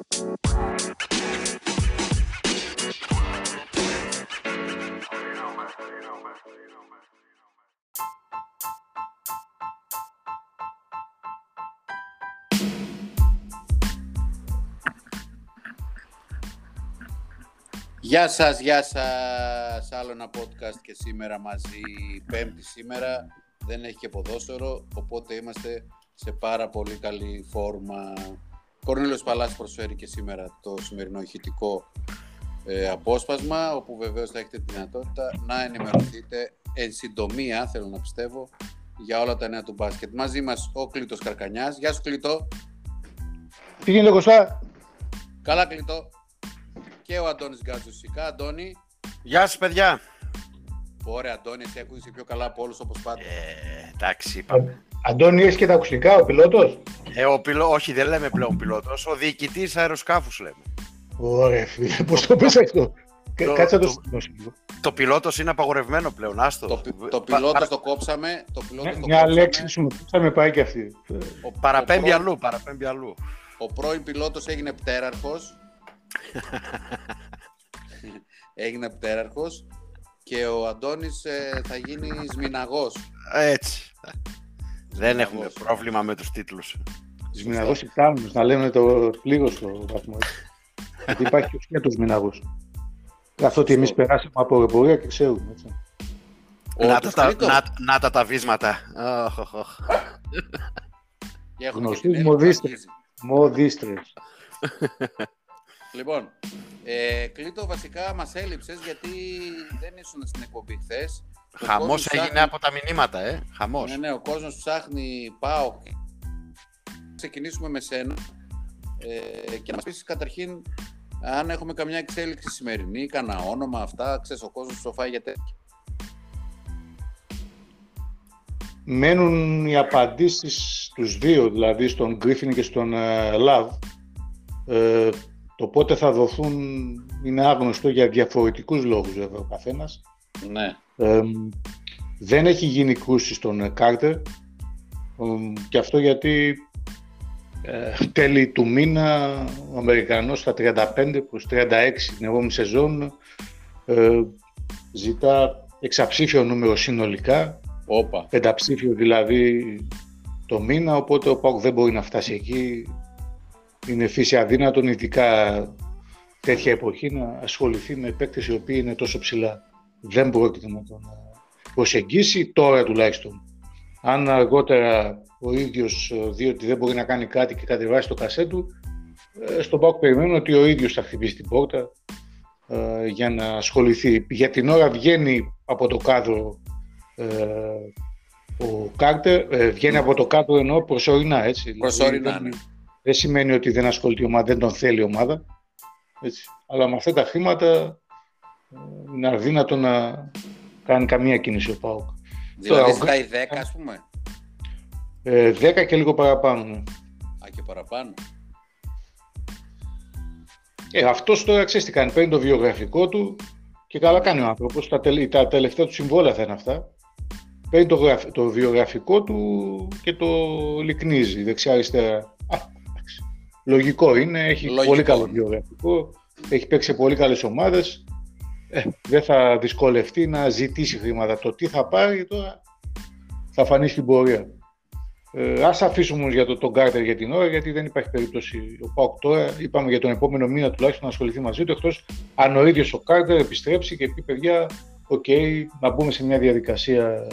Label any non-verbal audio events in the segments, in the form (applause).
Γεια σας, γεια σας. Άλλο ένα podcast και σήμερα μαζί, πέμπτη σήμερα. Δεν έχει και ποδόσφαιρο, οπότε είμαστε σε πάρα πολύ καλή φόρμα. Κορνήλος Παλάς προσφέρει και σήμερα το σημερινό ηχητικό ε, απόσπασμα, όπου βεβαίως θα έχετε τη δυνατότητα να ενημερωθείτε εν συντομία, θέλω να πιστεύω, για όλα τα νέα του μπάσκετ. Μαζί μας ο Κλήτος Καρκανιάς. Γεια σου Κλήτο. Τι γίνεται Κωστά; Καλά Κλήτο και ο Αντώνης Γκατζουσικά. Αντώνη. Γεια σας παιδιά. Ωραία Αντώνη, εσύ ακούγεσαι πιο καλά από όλους όπως πάντα. Ε, εντάξει είπαμε. Αντώνη, έχεις και τα ακουστικά, ο πιλότος; Ε, ο πιλο... Όχι, δεν λέμε πλέον πιλότος, ο διοικητής αεροσκάφους λέμε. Ωραία φίλε, πώς το πες αυτό; Το- Κάτσε να το το- σημειώσω. Το πιλότος είναι απαγορευμένο πλέον, άστο. Το, πι- το Πα- πιλότος παρα- το κόψαμε. Το πιλότος το Μια κόψαμε. λέξη σου θα με πάει και αυτή. Ο, Παραπέμπει ο, πρώην, αλλού, παραπέμπει αλλού. ο πρώην πιλότος έγινε πτέραρχος. (laughs) έγινε πτέραρχος και ο Αντώνης ε, θα γίνει σμιναγός. Έτσι. Δεν Σμιναγός. έχουμε πρόβλημα με τους τίτλους. Σμιναγός υπτάμενος, να λέμε το λίγο στο βαθμός. έτσι. (laughs) Γιατί υπάρχει και ο τους μηναγός. Καθότι εμείς Σωστό. περάσαμε από αεροπορία και ξέρουμε. Έτσι. Να Όντως, τα, τα, Κλήτο. να, να τα τα βίσματα. Οχ, οχ, οχ. Και έχουμε Γνωστούς και την Έλλη που μοδίστρες. αγγίζει. Μοδίστρες. Λοιπόν, ε, Κλήτο, βασικά μας έλειψες γιατί δεν ήσουν στην εκπομπή χθες. Χαμός έγινε από τα μηνύματα, ε. Χαμός. Ναι, ναι, ο κόσμος ψάχνει πάω. Ξεκινήσουμε με σένα ε, και να μας πεις καταρχήν αν έχουμε καμιά εξέλιξη σημερινή, κανένα όνομα, αυτά, ξέρεις, ο κόσμος ψοφάει για τέτοια. Μένουν οι απαντήσεις στους δύο, δηλαδή στον Γκρίφιν και στον ε, Λαβ. Ε, το πότε θα δοθούν είναι άγνωστο για διαφορετικούς λόγους βέβαια ο καθένας. Ναι, Ε, δεν έχει γίνει κρούση στον ε, Κάρτερ ε, και αυτό γιατί ε, τέλη του μήνα ο Αμερικανός στα 35 προς 36 την επόμενη σεζόν ε, ζητά εξαψήφιο νούμερο συνολικά όπα. πενταψήφιο δηλαδή το μήνα, οπότε ο ΠΑΟΚ δεν μπορεί να φτάσει εκεί. Είναι φύση αδύνατον, ειδικά τέτοια εποχή, να ασχοληθεί με παίκτες οι οποίοι είναι τόσο ψηλά. Δεν πρόκειται να τον ε, προσεγγίσει, τώρα τουλάχιστον. Αν αργότερα ο ίδιος ε, δει ότι δεν μπορεί να κάνει κάτι και κατεβάσει το κασέ του, ε, στον ΠΑΟΚ περιμένω ότι ο ίδιος θα χτυπήσει την πόρτα ε, για να ασχοληθεί. Για την ώρα βγαίνει από το κάδρο ε, ο Κάρτερ ε, βγαίνει από το κάτω ενώ προσωρινά έτσι. Δηλαδή, Προσωρινά, δεν, ναι. δεν σημαίνει ότι δεν ασχολείται η ομάδα, δεν τον θέλει η ομάδα. Έτσι. Αλλά με αυτά τα χρήματα ε, είναι αδύνατο να κάνει καμία κίνηση ο ΠΑΟΚ. Δηλαδή Τώρα, ο ζητάει 10 ας πούμε, Ε, 10 και λίγο παραπάνω. ναι. α και παραπάνω. Ε, αυτός τώρα ξέρεις τι κάνει, παίρνει το βιογραφικό του και καλά κάνει ο άνθρωπος, τα, τελε- τα τελευταία του συμβόλαια θα είναι αυτά. Παίρνει το, γραφ- το βιογραφικό του και το λυκνίζει δεξιά-αριστερά. Α, εντάξει. Λογικό είναι, έχει Λογικό πολύ καλό είναι. βιογραφικό, έχει παίξει σε πολύ καλές ομάδες. Ε, δεν θα δυσκολευτεί να ζητήσει χρήματα. Το τι θα πάρει τώρα θα φανεί στην πορεία. Ε, ας αφήσουμε όμως για το, τον Κάρτερ για την ώρα, γιατί δεν υπάρχει περίπτωση ο Πάοκ τώρα. Είπαμε για τον επόμενο μήνα τουλάχιστον να ασχοληθεί μαζί του, εκτός αν ο ίδιος ο Κάρτερ επιστρέψει και πει παιδιά, οκ, να μπούμε σε μια διαδικασία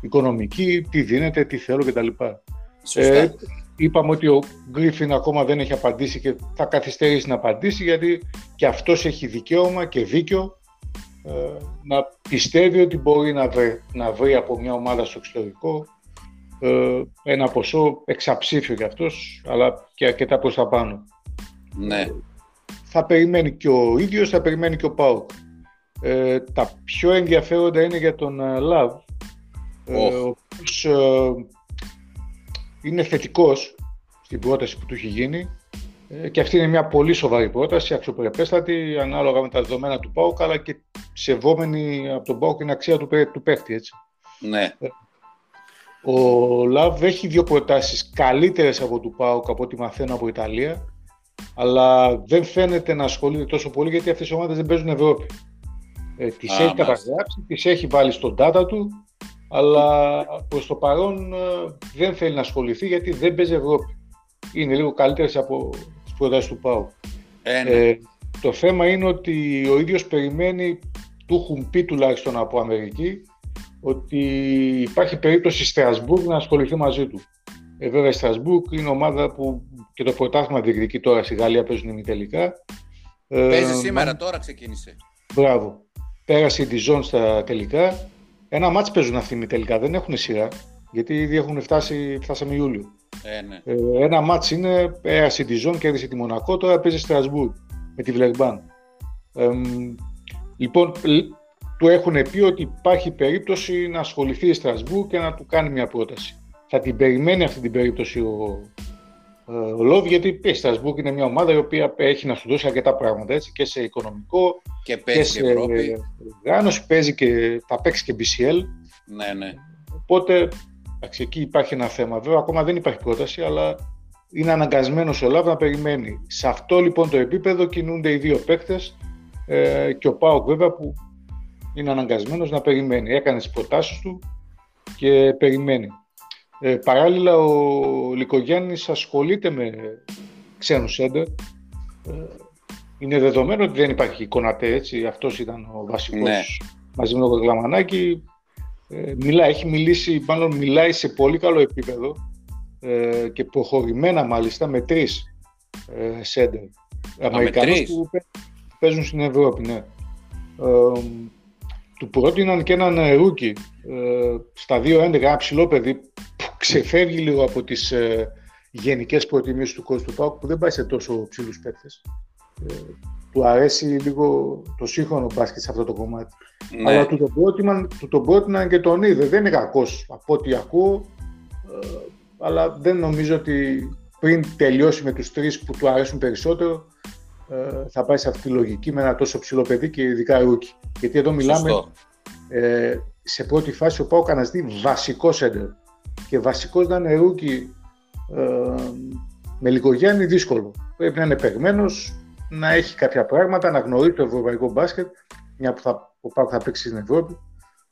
οικονομική, τι δίνετε, τι θέλω κτλ. Σωστά. Ε, είπαμε ότι ο Γκρίφιν ακόμα δεν έχει απαντήσει και θα καθυστερήσει να απαντήσει γιατί και αυτός έχει δικαίωμα και δίκιο ε, να πιστεύει ότι μπορεί να βρει, να βρει από μια ομάδα στο εξωτερικό ε, ένα ποσό εξαψήφιο για αυτός αλλά και αρκετά προς τα πάνω. ναι, Θα περιμένει και ο ίδιος, θα περιμένει και ο Πάουκ. Ε, τα πιο ενδιαφέροντα είναι για τον ε, Λαβ, ε, Οχ. ο οποίος ε, είναι θετικός στην πρόταση που του έχει γίνει ε, και αυτή είναι μια πολύ σοβαρή πρόταση, αξιοπρεπέστατη, ανάλογα με τα δεδομένα του ΠΑΟΚ, αλλά και σεβόμενη από τον ΠΑΟΚ την αξία του, παί- του παίχτη. Έτσι. ναι, Ο Λαβ έχει δύο προτάσεις καλύτερες από του ΠΑΟΚ από ό,τι μαθαίνω από Ιταλία, αλλά δεν φαίνεται να ασχολείται τόσο πολύ γιατί αυτές οι ομάδες δεν παίζουν Ευρώπη. Ε, τις έχει καταγράψει, τις έχει βάλει στον data του, αλλά προς το παρόν ε, δεν θέλει να ασχοληθεί γιατί δεν παίζει Ευρώπη. Είναι λίγο καλύτερες από τις προτάσεις του ΠΑΟ. Ε, ναι. ε, το θέμα είναι ότι ο ίδιος περιμένει, του έχουν πει τουλάχιστον από Αμερική, ότι υπάρχει περίπτωση Στρασβούργ να ασχοληθεί μαζί του. Ε, βέβαια η Στρασβούργ είναι ομάδα που και το πρωτάθλημα διεκδικεί τώρα στη Γαλλία παίζουν ημιτελικά. Παίζει ε, σήμερα, τώρα ξεκίνησε. Μπράβο. Πέρασε η Dijon στα τελικά. Ένα μάτς παίζουν αυτοί ημιτελικά, δεν έχουν σειρά. Γιατί ήδη έχουν φτάσει, φτάσαμε Ιούλιο. Ε, ναι. ε, ένα μάτς είναι, πέρασε η Dijon, κέρδισε τη Μονακό, τώρα παίζει Στρασβούργ με τη Βλεγμπάν. Ε, λοιπόν, του έχουν πει ότι υπάρχει περίπτωση να ασχοληθεί η Στρασβούργ και να του κάνει μια πρόταση. Θα την περιμένει αυτή την περίπτωση ο, ε, ο Λόβ, γιατί η Στρασβούργ είναι μια ομάδα η οποία έχει να σου δώσει αρκετά πράγματα έτσι, και σε οικονομικό και, παίζει και σε Ευρώπη. οργάνωση, παίζει και, θα παίξει και BCL. Ναι, ναι. Οπότε εντάξει, εκεί υπάρχει ένα θέμα. Βέβαια, ακόμα δεν υπάρχει πρόταση, αλλά είναι αναγκασμένος ο Λόβ να περιμένει. Σε αυτό λοιπόν το επίπεδο κινούνται οι δύο παίκτες ε, και ο Πάοκ βέβαια που είναι αναγκασμένος να περιμένει. Έκανε τις προτάσεις του και περιμένει. Ε, παράλληλα, ο Λικογιάννης ασχολείται με ξένους σέντερ. Ε, είναι δεδομένο ότι δεν υπάρχει εικόνατε έτσι. Αυτός ήταν ο βασικός ναι. μαζί με τον Γλαμανάκη. Ε, μιλάει, έχει μιλήσει, μάλλον μιλάει σε πολύ καλό επίπεδο ε, και προχωρημένα μάλιστα με τρεις ε, σέντερ. Αμερικανούς που παίζουν στην Ευρώπη, ναι. Ε, του πρότειναν και έναν ε, rookie ε, στα 2-11, ένα ψηλό παιδί που ξεφεύγει λίγο από τις ε, γενικές προτιμήσεις του κόσμου του ΠΑΟΚ που δεν πάει σε τόσο ψηλούς παίκτες. Ε, του αρέσει λίγο το σύγχρονο μπάσκετ σε αυτό το κομμάτι. Ναι. Αλλά του τον, πρότειναν, του τον πρότειναν και τον είδε. Δεν είναι κακός από ό,τι ακούω, ε, αλλά δεν νομίζω ότι πριν τελειώσει με τους τρεις που του αρέσουν περισσότερο, ε, θα πάει σε αυτή τη λογική με ένα τόσο ψηλό παιδί και ειδικά rookie. Γιατί εδώ μιλάμε ε, σε πρώτη φάση ο ΠΑΟΚ αναζητεί βασικό σέντερ. Και βασικός να είναι rookie ε, με Λυκογιάννη δύσκολο. Πρέπει να είναι παιγμένο, να έχει κάποια πράγματα, να γνωρίζει το ευρωπαϊκό μπάσκετ, μια που θα, ο ΠΑΟΚ θα παίξει στην Ευρώπη.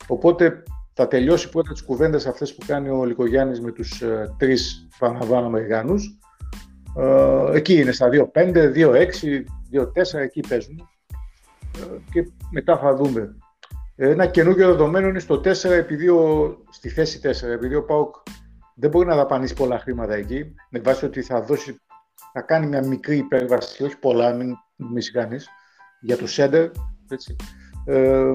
Οπότε θα τελειώσει πρώτα τις κουβέντες αυτές που κάνει ο Λικογιάννη με τους ε, τρεις παραλαμβάνω Αμερικανούς ε, εκεί είναι στα 2-5, 2-6, 2-4, εκεί παίζουν. Ε, και μετά θα δούμε. Ένα καινούργιο δεδομένο είναι στο 4, επειδή ο, στη θέση 4, επειδή ο ΠΑΟΚ δεν μπορεί να δαπανίσει πολλά χρήματα εκεί, με βάση ότι θα δώσει, θα κάνει μια μικρή υπέρβαση, όχι πολλά, μην μισή κανείς, για το σέντερ, έτσι. Ε,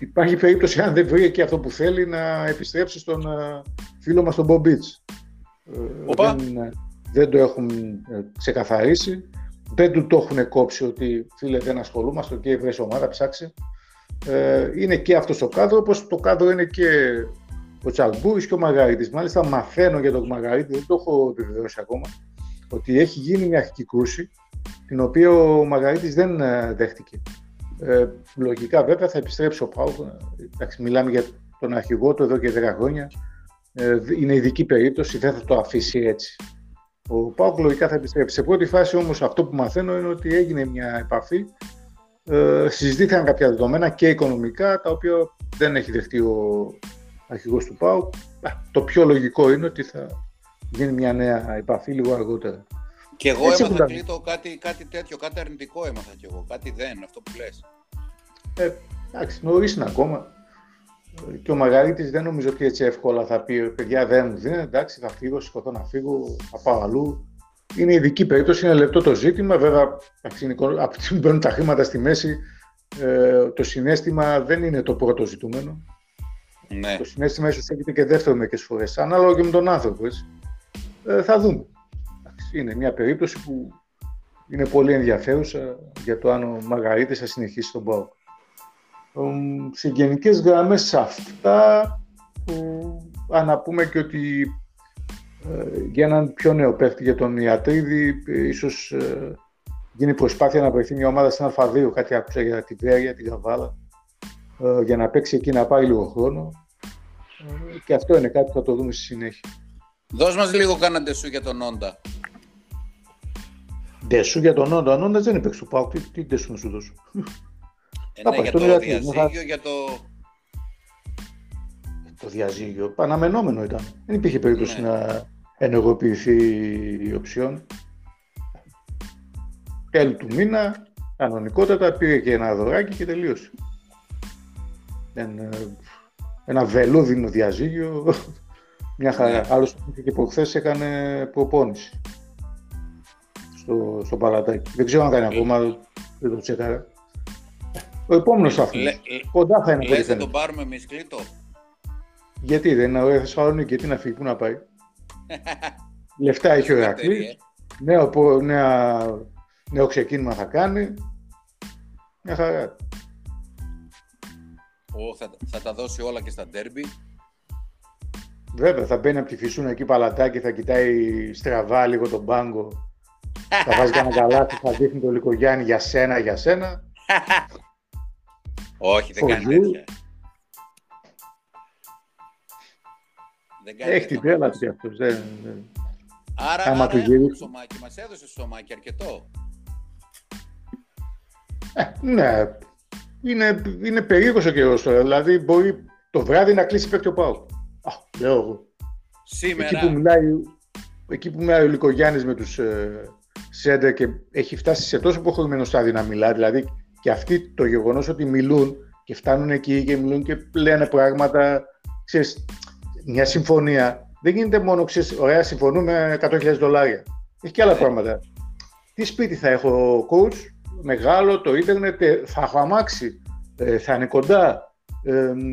υπάρχει περίπτωση, αν δεν βρει εκεί αυτό που θέλει, να επιστρέψει στον ε, φίλο μας τον Μπομπίτς. Ε, δεν το έχουν ε, ξεκαθαρίσει, δεν του το έχουν κόψει ότι φίλε δεν ασχολούμαστε, ότι βρες ομάδα, ψάξει. Ε, είναι και αυτός ο κάδρο, όπως το κάδρο είναι και ο Τσαλμπούρης και ο Μαγαρίτης. Μάλιστα μαθαίνω για τον Μαγαρίτη, δεν το έχω επιβεβαιώσει ακόμα, ότι έχει γίνει μια αρχική κρούση, την οποία ο Μαγαρίτης δεν ε, δέχτηκε. Ε, λογικά βέβαια θα επιστρέψει ο Πάου. Εντάξει, μιλάμε για τον αρχηγό του εδώ και 10 χρόνια. Ε, είναι ειδική περίπτωση, δεν θα το αφήσει έτσι. Ο Πάουκ λογικά θα επιστρέψει. Σε πρώτη φάση όμως αυτό που μαθαίνω είναι ότι έγινε μια επαφή. Ε, συζητήθηκαν κάποια δεδομένα και οικονομικά τα οποία δεν έχει δεχτεί ο αρχηγός του ΠΑΟΚ. Το πιο λογικό είναι ότι θα γίνει μια νέα επαφή λίγο αργότερα. Και εγώ Έτσι έμαθα κλείτο κάτι, κάτι τέτοιο, κάτι αρνητικό έμαθα κι εγώ, κάτι δεν, αυτό που λες. Ε, εντάξει, νωρίς είναι ακόμα. Και ο Μαγαρίτης δεν νομίζω ότι έτσι εύκολα θα πει παιδιά δεν μου δίνει, εντάξει θα φύγω, σηκωθώ να φύγω, θα πάω αλλού. Είναι ειδική περίπτωση, είναι λεπτό το ζήτημα. Βέβαια, από τη στιγμή που μπαίνουν τα χρήματα στη μέση, ε, το συνέστημα δεν είναι το πρώτο ζητούμενο. Ναι. Το συνέστημα ίσως έχετε και δεύτερο μερικές φορές, ανάλογα και με τον άνθρωπο. Έτσι. Ε, θα δούμε. Είναι μια περίπτωση που είναι πολύ ενδιαφέρουσα για το αν ο Μαγαρίτης θα συνεχίσει τον ΠΑΟΚ σε γενικές γραμμές αυτά αν να πούμε και ότι ε, για έναν πιο νέο παίχτη για τον Ιατρίδη ίσως ε, γίνει προσπάθεια να βρεθεί μια ομάδα στην Α2 κάτι άκουσα για την Βέρεια, την Καβάλα ε, για να παίξει εκεί να πάρει λίγο χρόνο και αυτό είναι κάτι που θα το δούμε στη συνέχεια. Δώσ' μας λίγο κάνατε σου για τον Όντα. Ντεσού για τον Όντα. Ο Όντα δεν έπαιξε του Πάουκ. Τι, τι Ντεσού να σου δώσω; Ε, Θα ναι, πάει για στον το Ηρακλή, διαζύγιο, για το... Το διαζύγιο. Αναμενόμενο ήταν. Δεν υπήρχε περίπτωση Ναι. να ενεργοποιηθεί η οψιόν. Τέλη του μήνα, κανονικότατα, πήρε και ένα δωράκι και τελείωσε. Δεν, ε, ένα βελούδινο διαζύγιο, (laughs) μια χαρά. Ναι. Άλλωστε και προχθές έκανε προπόνηση στο, στο παλατάκι. Δεν ξέρω αν κάνει ακόμα, δεν το τσέκαρα. Ο επόμενος σταθμός. Λε- Κοντά θα είναι από ό,τι Λες να φαίνεται. τον πάρουμε εμείς κλήτο. Γιατί δεν είναι ωραία Θεσσαλονίκη, γιατί να φύγει, πού να πάει. (laughs) Λεφτά έχει ο Δεύτερη, Ηρακλής, ε. νέο, πο- νέα, νέο ξεκίνημα θα κάνει. Μια χαρά. Ω, θα, θα τα δώσει όλα και στα ντέρμπι. Βέβαια, θα μπαίνει από τη φυσούνα εκεί παλατάκι, θα κοιτάει στραβά λίγο τον πάγκο. θα βάζει κανένα (laughs) καλάθι, θα δείχνει το Λυκογιάννη για σένα, για σένα. (laughs) Όχι, δεν For κάνει you. τέτοια. Δεν κάνει Έχει την τέτοια. τρέλα του αυτός. Δεν, δεν- Άρα, άμα άρα του έχουμε γυρίσει. ψωμάκι. Μας έδωσε ψωμάκι αρκετό. Ε, ναι, είναι, είναι περίεργος ο καιρός τώρα. Δηλαδή, μπορεί το βράδυ να κλείσει παίκτη ο Πάου. Α, λέω εγώ. Σήμερα, Εκεί που μιλάει, εκεί που μιλάει ο Λυκογιάννης με τους ε, σέντερ και έχει φτάσει σε τόσο προχωρημένο στάδιο να μιλά, δηλαδή και αυτοί το γεγονός ότι μιλούν και φτάνουν εκεί και μιλούν και λένε πράγματα, ξέρεις, μια συμφωνία δεν γίνεται μόνο, ξέρεις, ωραία, συμφωνούμε 100.000 δολάρια. Έχει και άλλα Ναι. πράγματα. Τι σπίτι θα έχω, coach, μεγάλο, το ίντερνετ, ε, θα έχω αμάξι, ε, θα είναι κοντά, ε, μ,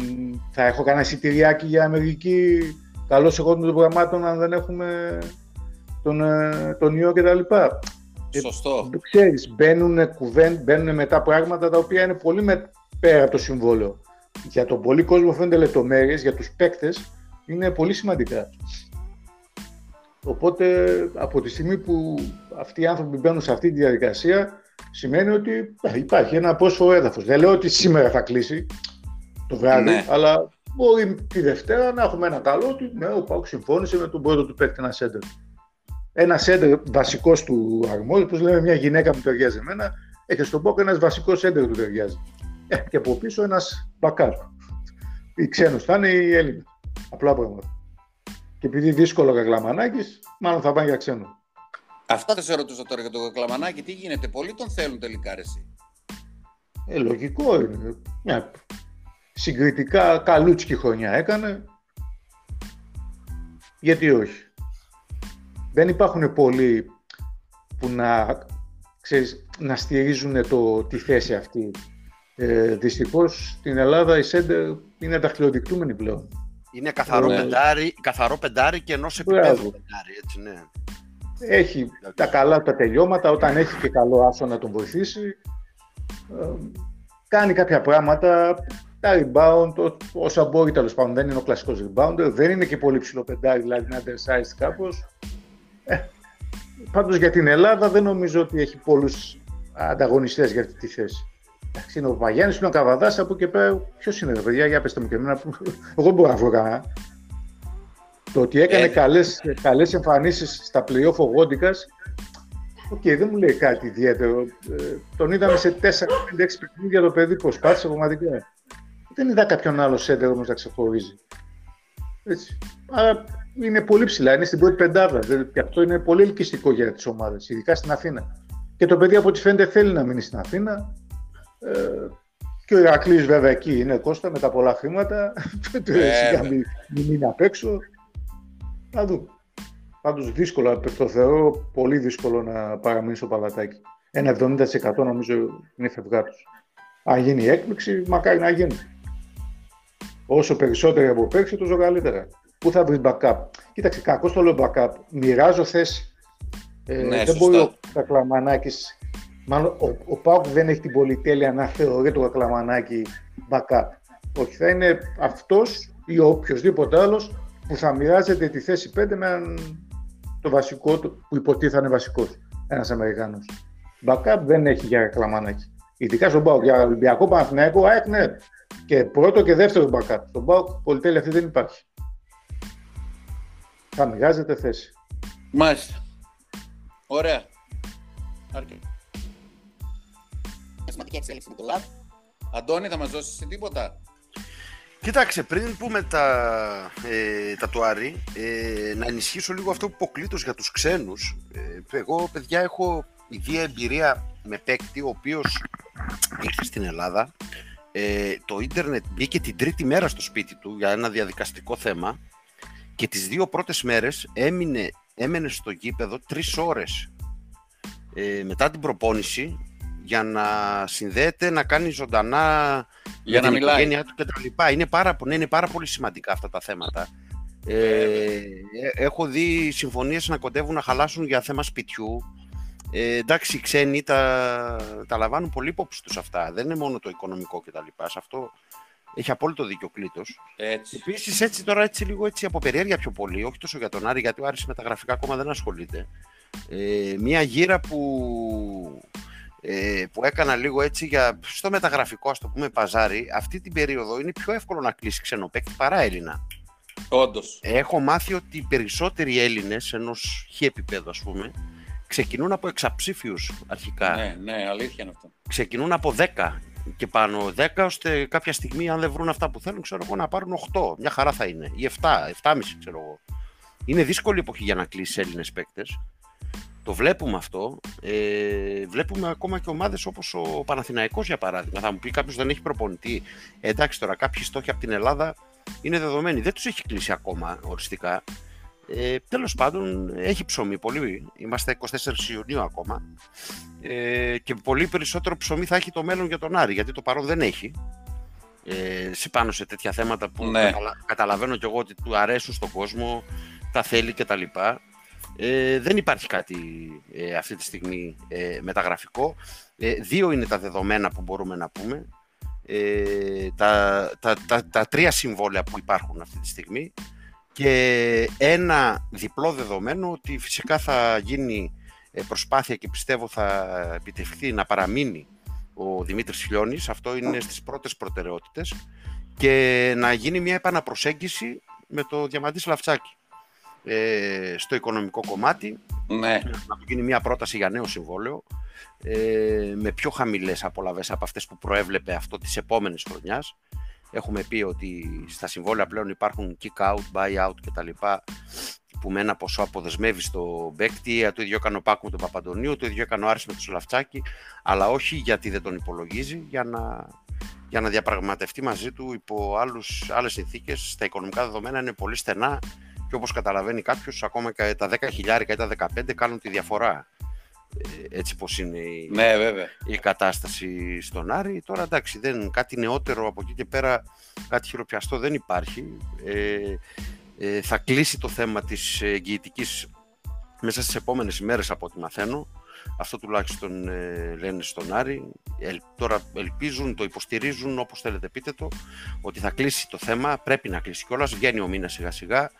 θα έχω κανένα εισιτηριάκι για Αμερική, καλώς εγώ των προγραμμάτων αν δεν έχουμε τον, ε, τον ιό κτλ. Σωστό. Ξέρεις, μπαίνουν, κουβέν, μπαίνουν μετά πράγματα τα οποία είναι πολύ με, πέρα από το συμβόλαιο. Για τον πολύ κόσμο φαίνονται λεπτομέρειες, για τους παίκτες είναι πολύ σημαντικά. Οπότε από τη στιγμή που αυτοί οι άνθρωποι μπαίνουν σε αυτή τη διαδικασία σημαίνει ότι ε, υπάρχει ένα πρόσφορο έδαφος. Δεν λέω ότι σήμερα θα κλείσει το βράδυ, Ναι. αλλά μπορεί τη Δευτέρα να έχουμε ένα καλό ότι ναι, ο Πάουκ συμφώνησε με τον πρώτο του παίκτη ένα σέντερ. Ένας σέντερ βασικός του αρμόδιου, όπω λέμε, μια γυναίκα που ταιριάζει εμένα, έχει στον Πάουκ ένας βασικός σέντερ που ταιριάζει. Ε, και από πίσω ένας backup. Οι ξένο θα είναι οι Έλληνες. Απλά πράγματα. Και επειδή δύσκολο κακλαμανάκι, μάλλον θα πάνε για ξένο. Αυτό θα σε ρωτούσα τώρα για το Κακλαμανάκι. Τι γίνεται, πολλοί τον θέλουν τελικά ρε, εσύ; Ε, λογικό είναι. Μια συγκριτικά καλούτσικη χρονιά έκανε. Γιατί όχι; Δεν υπάρχουν πολλοί που να, ξέρεις, να στηρίζουν το, τη θέση αυτή. Ε, δυστυχώς στην Ελλάδα η Σέντερ είναι δαχτυλοδεικτούμενη πλέον. Είναι καθαρό, Ναι. πεντάρι, καθαρό πεντάρι και ενός Μπράβο. επίπεδου πεντάρι, έτσι, ναι. Έχει τα καλά τα τελειώματα, όταν έχει και καλό άσο να τον βοηθήσει. Ε, κάνει κάποια πράγματα, τα rebound, ό- όσα μπορεί τέλος πάντων. Δεν είναι ο κλασικός rebounder, δεν είναι και πολύ ψηλό πεντάρι, δηλαδή είναι undersized κάπως. Ε, πάντως για την Ελλάδα δεν νομίζω ότι έχει πολλούς ανταγωνιστές για αυτή τη θέση. Εντάξει, είναι ο Παπαγιάννης, είναι ο Καβαδάς, από εκεί και πέρα ποιος είναι ρε παιδιά, για πέστε μου και εμένα, που- εγώ μπορώ να βρω κανένα. Το ότι έκανε Ε, καλές, καλές εμφανίσεις στα play-off ο Γόντικας, οκ, δεν μου λέει κάτι ιδιαίτερο. Ε, τον είδαμε σε 4-5-6 παιχνίδια το παιδί προσπάθησε πραγματικά. Δεν είδα κάποιον άλλο σέντερ όμως να ξεχωρίζει. Έτσι. Άρα είναι πολύ ψηλά, είναι στην πρώτη πεντάδα. Δηλαδή, και αυτό είναι πολύ ελκυστικό για τις ομάδες, ειδικά στην Αθήνα. Και το παιδί από ό,τι φαίνεται θέλει να μείνει στην Αθήνα. Ε, και ο Ηρακλής βέβαια εκεί είναι Κώστα με τα πολλά χρήματα. Σιγά μην, μην μείνει απ' έξω. Να δούμε. Πάντως δύσκολο, το θεωρώ πολύ δύσκολο να παραμείνει στο παλατάκι. Ένα 70% νομίζω είναι φευγάτος. Αν γίνει η έκπληξη, μακάρι να γίνει. Όσο περισσότερο από πέρσι, τόσο καλύτερα. Πού θα βρεις backup; Κοίταξε, κακό το λέω backup. Μοιράζω θέση. Ε, Ναι, δεν σωστά. μπορεί ο Κακλαμανάκης, μάλλον ο, ο Πάουκ δεν έχει την πολυτέλεια να θεωρεί το Κακλαμανάκη backup. Όχι, θα είναι αυτός ή οποιοδήποτε άλλος που θα μοιράζεται τη θέση 5 με έναν το βασικό του, που υποτίθεται είναι βασικός, ένας Αμερικάνος. Backup δεν έχει για Κακλαμανάκη. Ειδικά στον Πάουκ, για Ολυμπιακό Παναθηναϊκό, ΑΕΚ ναι. Και πρώτο και δεύτερο backup. Στον Πάουκ πολυτέλεια αυτή δεν υπάρχει. Θα μοιράζεται θέση. Μάλιστα. Ωραία. Αρκετά. Σημαντική εξέλιξη με το ΛΑΒ. Αντώνη, θα μας δώσεις εσύ τίποτα; Κοίταξε, πριν πούμε τα, ε, τα του Άρη, ε, να ενισχύσω λίγο αυτό που υποκλήτως για τους ξένους. Ε, εγώ, παιδιά, έχω ιδία εμπειρία με παίκτη, ο οποίος ήρθε στην Ελλάδα. Ε, το ίντερνετ μπήκε την τρίτη μέρα στο σπίτι του για ένα διαδικαστικό θέμα και τις δύο πρώτες μέρες έμεινε, έμενε στο γήπεδο τρεις ώρες ε, μετά την προπόνηση για να συνδέεται, να κάνει ζωντανά Για με να την μιλάει. οικογένειά του κτλ. Είναι πάρα, ναι, είναι πάρα πολύ σημαντικά αυτά τα θέματα. Ε, ε, έχω δει συμφωνίες να κοντεύουν να χαλάσουν για θέμα σπιτιού. Ε, εντάξει, οι ξένοι τα, τα λαμβάνουν πολύ υπόψη τους αυτά. Δεν είναι μόνο το οικονομικό κτλ. Σε αυτό έχει απόλυτο δίκιο ο Κλήτος. Έτσι. Επίσης, έτσι τώρα έτσι λίγο έτσι από περιέργεια πιο πολύ, όχι τόσο για τον Άρη, γιατί ο Άρης με τα γραφικά ακόμα δεν ασχολείται. Ε, μία γύρα που, ε, που έκανα λίγο έτσι για, στο μεταγραφικό, ας το πούμε, παζάρι, αυτή την περίοδο είναι πιο εύκολο να κλείσει ξένο παίκτη παρά Έλληνα. Όντως. Έχω μάθει ότι οι περισσότεροι Έλληνες ενός χι επίπεδου, ας πούμε, ξεκινούν από εξαψήφιους αρχικά Ναι, ναι, αλήθεια είναι αυτό. ξεκινούν από 10 και πάνω 10 ώστε κάποια στιγμή αν δεν βρουν αυτά που θέλουν ξέρω εγώ να πάρουν 8 μια χαρά θα είναι. Ή 7, 7,5 ξέρω εγώ. Είναι δύσκολη εποχή για να κλείσει Έλληνες παίκτες. Το βλέπουμε αυτό. Ε, βλέπουμε ακόμα και ομάδες όπως ο Παναθηναϊκός για παράδειγμα. Θα μου πει κάποιος δεν έχει προπονητή. Ε, εντάξει τώρα κάποιοι στόχοι από την Ελλάδα είναι δεδομένοι. Δεν τους έχει κλείσει ακόμα οριστικά ε, τέλος πάντων έχει ψωμί πολύ είμαστε 24 Ιουνίου ακόμα ε, και πολύ περισσότερο ψωμί θα έχει το μέλλον για τον Άρη, γιατί το παρόν δεν έχει. Ε, σε πάνω σε τέτοια θέματα που Ναι. καταλα- καταλαβαίνω κι εγώ ότι του αρέσουν στον κόσμο, τα θέλει κτλ. Ε, δεν υπάρχει κάτι ε, αυτή τη στιγμή ε, μεταγραφικό. Ε, δύο είναι τα δεδομένα που μπορούμε να πούμε. Ε, τα, τα, τα, τα τρία συμβόλαια που υπάρχουν αυτή τη στιγμή και ένα διπλό δεδομένο ότι φυσικά θα γίνει ε, προσπάθεια και πιστεύω θα επιτευχθεί να παραμείνει ο Δημήτρης Χιλιώνης. Αυτό είναι στις πρώτες προτεραιότητες και να γίνει μια επαναπροσέγγιση με το Διαμαντής Σλαφτσάκη ε, στο οικονομικό κομμάτι Ναι. να του γίνει μια πρόταση για νέο συμβόλαιο ε, με πιο χαμηλές απολαβές από αυτές που προέβλεπε αυτό της επόμενης χρονιάς. Έχουμε πει ότι στα συμβόλαια πλέον υπάρχουν kick out, buy out κτλ. που με ένα ποσό αποδεσμεύει στο παίκτη. Το ίδιο έκανε ο Πάκου με τον Παπαντονίου, το ίδιο έκανε ο Άρης με τον Σολαφτσάκη, αλλά όχι γιατί δεν τον υπολογίζει, για να, για να διαπραγματευτεί μαζί του υπό άλλους, άλλες συνθήκες. Τα οικονομικά δεδομένα είναι πολύ στενά και όπως καταλαβαίνει κάποιος, ακόμα και τα 10 χιλιάρικα ή τα 15 κάνουν τη διαφορά. Ε, Έτσι πως είναι η, Ναι, βέβαια. η κατάσταση στον Άρη. Τώρα εντάξει, δεν, κάτι νεότερο από εκεί και πέρα, κάτι χειροπιαστό δεν υπάρχει. Ε, ε, θα κλείσει το θέμα της εγγυητικής μέσα στις επόμενες ημέρες από ό,τι μαθαίνω. Αυτό τουλάχιστον ε, λένε στον Άρη. Ελ, τώρα ελπίζουν, το υποστηρίζουν όπως θέλετε πείτε το, ότι θα κλείσει το θέμα, πρέπει να κλείσει κιόλας, βγαίνει ο μήνας σιγά σιγά.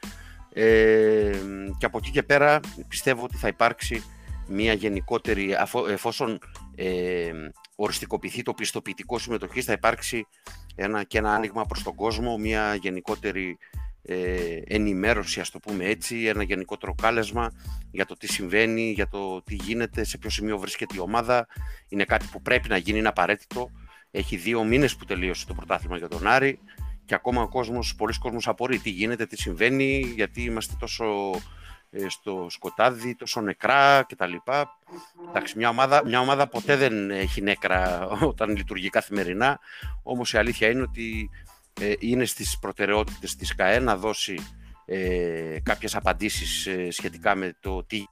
Ε, και από εκεί και πέρα πιστεύω ότι θα υπάρξει μια γενικότερη, αφο- εφόσον ε, οριστικοποιηθεί το πιστοποιητικό συμμετοχής, θα υπάρξει ένα, και ένα άνοιγμα προς τον κόσμο, μια γενικότερη ε, ενημέρωση, ας το πούμε έτσι, ένα γενικότερο κάλεσμα για το τι συμβαίνει, για το τι γίνεται, σε ποιο σημείο βρίσκεται η ομάδα. Είναι κάτι που πρέπει να γίνει, είναι απαραίτητο. Έχει δύο μήνες που τελείωσε το πρωτάθλημα για τον Άρη και ακόμα ο κόσμος, πολλοί κόσμος απορεί τι γίνεται, τι συμβαίνει, γιατί είμαστε τόσο ε, στο σκοτάδι, τόσο νεκρά κτλ. Εντάξει, μια ομάδα, μια ομάδα ποτέ δεν έχει νέκρα όταν λειτουργεί καθημερινά, όμως η αλήθεια είναι ότι ε, είναι στις προτεραιότητες της ΚΑΕ να δώσει ε, κάποιες απαντήσεις ε, σχετικά με το τι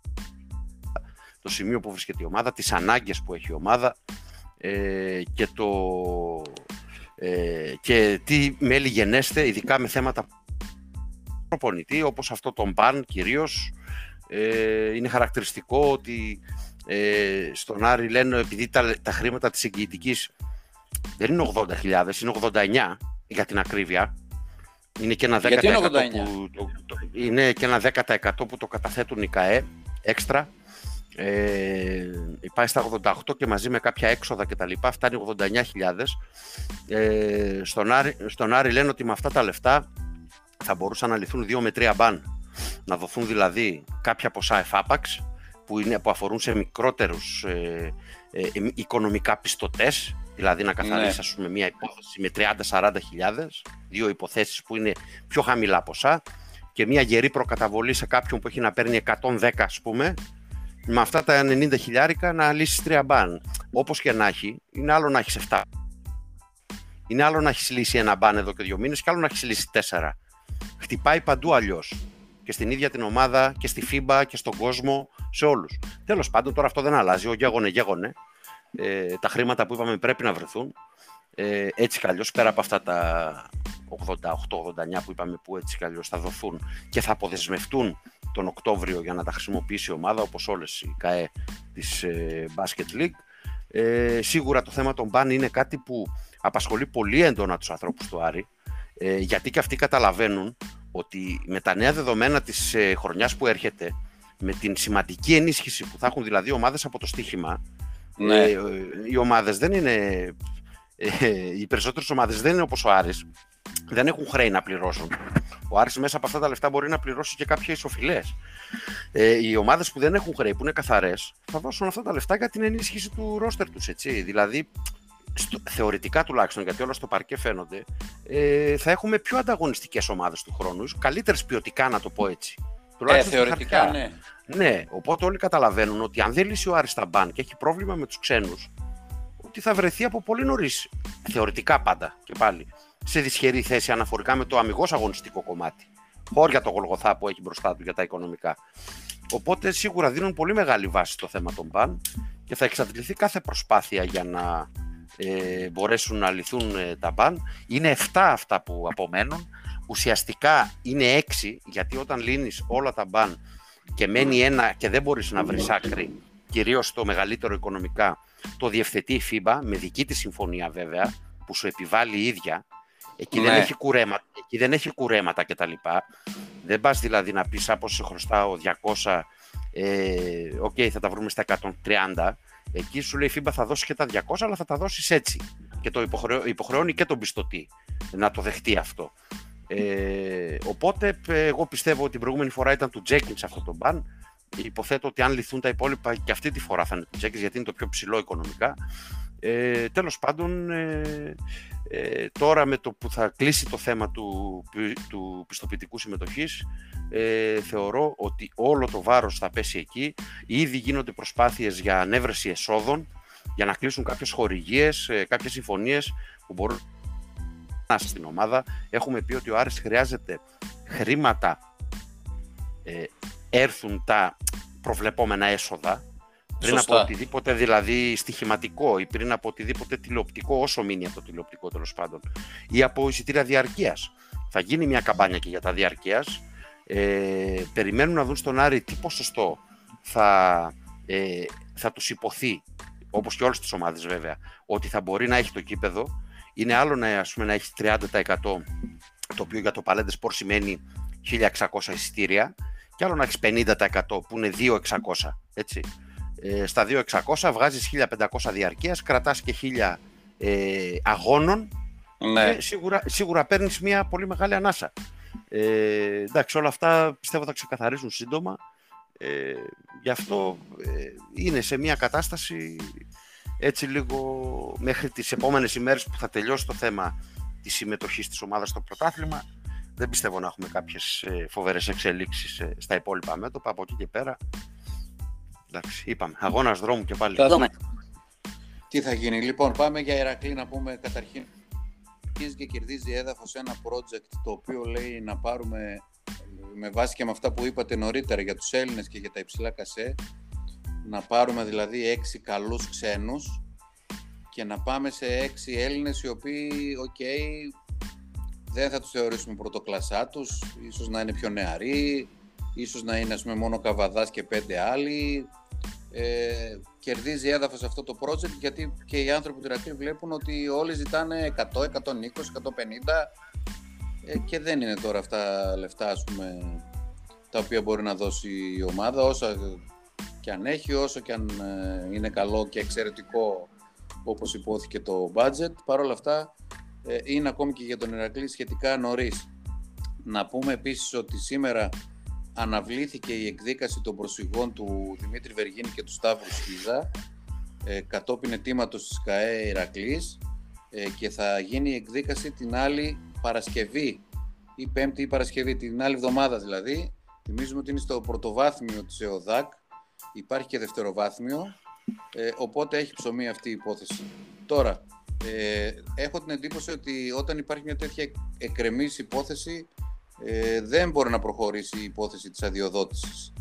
το σημείο που βρίσκεται η ομάδα, τις ανάγκες που έχει η ομάδα ε, και, το, ε, και τι μέλη γενέστε, ειδικά με θέματα προπονητή, όπως αυτό τον Μπαν κυρίως. Ε, είναι χαρακτηριστικό ότι ε, στον Άρη λένε επειδή τα, τα χρήματα της εγγυητικής δεν είναι 80.000, είναι 89 για την ακρίβεια. Είναι και ένα 10% Γιατί είναι 89? που το, το- είναι και ένα 10% που το καταθέτουν οι ΚΑΕ έξτρα. Ε, πάει στα 88 και μαζί με κάποια έξοδα και τα λοιπά φτάνει 89.000. Ε, στον, Άρη, στον Άρη λένε ότι με αυτά τα λεφτά θα μπορούσαν να λυθούν 2 με 3 μπαν. Να δοθούν δηλαδή κάποια ποσά εφάπαξ, που, είναι, που αφορούν σε μικρότερους ε, ε, οικονομικά πιστωτές, δηλαδή να καθαρίσει ναι. μια υπόθεση με 30-40 χιλιάδες, δύο υποθέσεις που είναι πιο χαμηλά ποσά και μια γερή προκαταβολή σε κάποιον που έχει να παίρνει 110 ας πούμε, με αυτά τα 90 χιλιάρικα να λύσεις τρία μπαν. Όπως και να έχει, είναι άλλο να έχεις 7. Είναι άλλο να έχεις λύσει ένα μπαν εδώ και δύο μήνες και άλλο να έχεις λύσει τέσσερα. Χτυπάει παντού αλλιώς. Και στην ίδια την ομάδα και στη FIBA και στον κόσμο, σε όλους. Τέλος πάντων, τώρα αυτό δεν αλλάζει. Ο γέγονε γέγονε. Ε, τα χρήματα που είπαμε πρέπει να βρεθούν. Ε, έτσι κι πέρα από αυτά τα 88-89 που είπαμε που έτσι κι θα δοθούν και θα αποδεσμευτούν τον Οκτώβριο για να τα χρησιμοποιήσει η ομάδα, όπως όλες οι ΚΑΕ της ε, Basket League. Ε, σίγουρα το θέμα των μπαν είναι κάτι που απασχολεί πολύ έντονα τους ανθρώπους του Άρη, ε, γιατί και αυτοί καταλαβαίνουν ότι με τα νέα δεδομένα της ε, χρονιάς που έρχεται, με την σημαντική ενίσχυση που θα έχουν δηλαδή ομάδες από το στοίχημα, ναι. ε, οι ομάδες δεν είναι... Ε, οι περισσότερες ομάδες δεν είναι όπως ο Άρης, δεν έχουν χρέη να πληρώσουν. Ο Άρης μέσα από αυτά τα λεφτά μπορεί να πληρώσει και κάποια ισοφυλές. Ε, οι ομάδες που δεν έχουν χρέη, που είναι καθαρές, θα δώσουν αυτά τα λεφτά για την ενίσχυση του ρόστερ τους. Δηλαδή, στο, θεωρητικά τουλάχιστον, γιατί όλα στο παρκέ φαίνονται, ε, θα έχουμε πιο ανταγωνιστικές ομάδες του χρόνου, καλύτερες ποιοτικά να το πω έτσι. Τουλάχιστον ε, θεωρητικά, ναι. Ναι, οπότε όλοι καταλαβαίνουν ότι αν δεν λύσει ο Άρης τα μπαν και έχει πρόβλημα με τους ξένους, ότι θα βρεθεί από πολύ νωρίς, θεωρητικά πάντα και πάλι, σε δυσχερή θέση αναφορικά με το αμυγός αγωνιστικό κομμάτι. Χώρια το Γολγοθά που έχει μπροστά του για τα οικονομικά. Οπότε σίγουρα δίνουν πολύ μεγάλη βάση στο θέμα των μπαν και θα εξαντληθεί κάθε προσπάθεια για να ε, μπορέσουν να λυθούν ε, τα μπαν. Είναι 7 αυτά που απομένουν. Ουσιαστικά είναι 6 γιατί όταν λύνεις όλα τα μπαν και μένει ένα και δεν μπορείς να βρεις άκρη, κυρίως το μεγαλύτερο οικονομικά, το διευθετεί η FIBA με δική της συμφωνία βέβαια, που σου επιβάλλει η ίδια. Εκεί, δεν, ναι. έχει κουρέματα, εκεί δεν έχει κουρέματα κτλ. Δεν πας δηλαδή να πεις από σε χρωστάω 200, ε, OK okay, θα τα βρούμε στα 130, Εκεί σου λέει η FIBA θα δώσεις και τα 200, αλλά θα τα δώσεις έτσι. Και το υποχρεώνει και τον πιστωτή να το δεχτεί αυτό. Ε, οπότε, εγώ πιστεύω ότι την προηγούμενη φορά ήταν του Jenkins αυτό το ban. Υποθέτω ότι αν λυθούν τα υπόλοιπα και αυτή τη φορά θα είναι του Jenkins, γιατί είναι το πιο ψηλό οικονομικά. Ε, τέλος πάντων, ε, ε, τώρα με το που θα κλείσει το θέμα του, του πιστοποιητικού συμμετοχής, ε, θεωρώ ότι όλο το βάρος θα πέσει εκεί. Ήδη γίνονται προσπάθειες για ανέβρεση εσόδων, για να κλείσουν κάποιες χορηγίες, ε, κάποιες συμφωνίες που μπορούν να στην ομάδα. Έχουμε πει ότι ο Άρης χρειάζεται χρήματα, ε, έρθουν τα προβλεπόμενα έσοδα, πριν από οτιδήποτε δηλαδή στοιχηματικό ή πριν από οτιδήποτε τηλεοπτικό, όσο μείνει από το τηλεοπτικό τέλος πάντων, ή από εισιτήρια διαρκείας. Θα γίνει μια καμπάνια και για τα διαρκείας. Ε, περιμένουν να δουν στον Άρη τι ποσοστό θα, ε, θα τους υποθεί, όπως και όλες τις ομάδες βέβαια, ότι θα μπορεί να έχει το κήπεδο. Είναι άλλο να, ας πούμε, να έχει 30% το οποίο για το Παλέντε Σπορ σημαίνει 1600 εισιτήρια και άλλο να έχεις 50% που είναι 2600, έτσι. Ε, στα 2.600 βγάζεις 1.500 διαρκείας, κρατάς και 1.000 ε, αγώνων ναι. και σίγουρα, σίγουρα παίρνεις μια πολύ μεγάλη ανάσα. Ε, εντάξει, όλα αυτά πιστεύω θα ξεκαθαρίζουν σύντομα. Ε, γι' αυτό ε, είναι σε μια κατάσταση έτσι λίγο μέχρι τις επόμενες ημέρες που θα τελειώσει το θέμα της συμμετοχής της ομάδας στο πρωτάθλημα δεν πιστεύω να έχουμε κάποιες ε, φοβερές εξελίξεις ε, στα υπόλοιπα μέτωπα από εκεί και πέρα Εντάξει, είπαμε. Αγώνας δρόμου και πάλι. Τι θα γίνει. Λοιπόν, πάμε για Ηρακλή να πούμε καταρχήν. Και κερδίζει έδαφος ένα project το οποίο λέει να πάρουμε με βάση και με αυτά που είπατε νωρίτερα για τους Έλληνες και για τα υψηλά κασέ να πάρουμε δηλαδή έξι καλούς ξένους και να πάμε σε έξι Έλληνες οι οποίοι, οκ, δεν θα τους θεωρήσουμε πρωτοκλασάτους, ίσως να είναι πιο νεαροί, ίσως να είναι ας πούμε μόνο Καβαδάς και πέντε άλλοι, ε, κερδίζει έδαφος αυτό το project γιατί και οι άνθρωποι του Ηρακλή βλέπουν ότι όλοι ζητάνε 100, 120, 150 ε, και δεν είναι τώρα αυτά λεφτά ας πούμε, τα οποία μπορεί να δώσει η ομάδα όσο και αν έχει, όσο και αν ε, είναι καλό και εξαιρετικό όπως υπόθηκε το budget. Παρ' όλα αυτά ε, είναι ακόμη και για τον Ηρακλή σχετικά νωρίς. Να πούμε επίσης ότι σήμερα αναβλήθηκε η εκδίκαση των προσφυγών του Δημήτρη Βεργίνη και του Σταύρου Σκίζα ε, κατόπιν αιτήματος της ΚαΕ Ηρακλής ε, και θα γίνει η εκδίκαση την άλλη Παρασκευή ή Πέμπτη ή Παρασκευή, την άλλη εβδομάδα δηλαδή. Θυμίζουμε ότι είναι στο πρωτοβάθμιο της ΕΟΔΑΚ, υπάρχει και δευτεροβάθμιο, ε, οπότε έχει ψωμί αυτή η υπόθεση. Τώρα, ε, έχω την εντύπωση ότι όταν υπάρχει μια τέτοια εκκρεμής υπόθεση, ε, δεν μπορεί να προχωρήσει η υπόθεση της αδειοδότησης.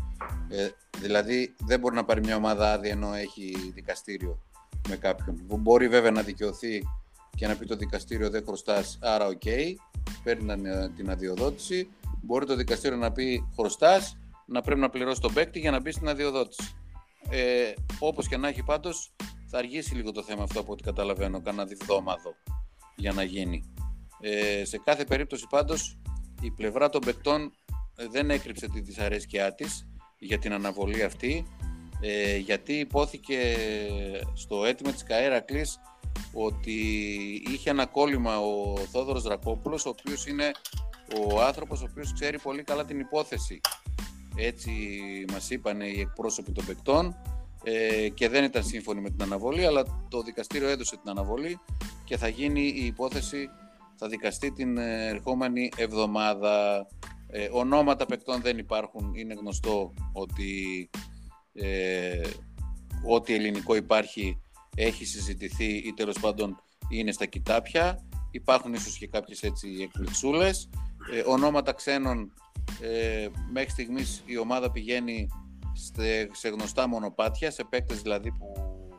Ε, δηλαδή, δεν μπορεί να πάρει μια ομάδα άδεια ενώ έχει δικαστήριο με κάποιον. Μπορεί βέβαια να δικαιωθεί και να πει το δικαστήριο δεν χρωστάς, άρα OK, okay, παίρνει την αδειοδότηση. Μπορεί το δικαστήριο να πει χρωστάς, να πρέπει να πληρώσει τον παίκτη για να μπει στην αδειοδότηση. Ε, Όπως και να έχει πάντως, θα αργήσει λίγο το θέμα αυτό από ό,τι καταλαβαίνω, κανένα διβδόμαδο για να γίνει. Ε, σε κάθε περίπτωση πάντως η πλευρά των παικτών ε, δεν έκρυψε τη δυσαρέσκειά της για την αναβολή αυτή ε, γιατί υπόθηκε στο αίτημα της Καέρακλης ότι είχε ένα κόλλημα ο Θόδωρος Δρακόπουλος ο οποίος είναι ο άνθρωπος ο οποίος ξέρει πολύ καλά την υπόθεση. Έτσι μας είπαν οι εκπρόσωποι των παικτών ε, και δεν ήταν σύμφωνοι με την αναβολή αλλά το δικαστήριο έδωσε την αναβολή και θα γίνει η υπόθεση θα δικαστεί την ε, ερχόμενη εβδομάδα. Ε, ονόματα παικτών δεν υπάρχουν. Είναι γνωστό ότι ε, ό,τι ελληνικό υπάρχει έχει συζητηθεί ή τέλος πάντων είναι στα κοιτάπια. Υπάρχουν ίσως και κάποιες έτσι εκπληξούλες. Ε, ονόματα ξένων ε, μέχρι στιγμής η ομάδα πηγαίνει σε γνωστά μονοπάτια, σε παίκτες δηλαδή που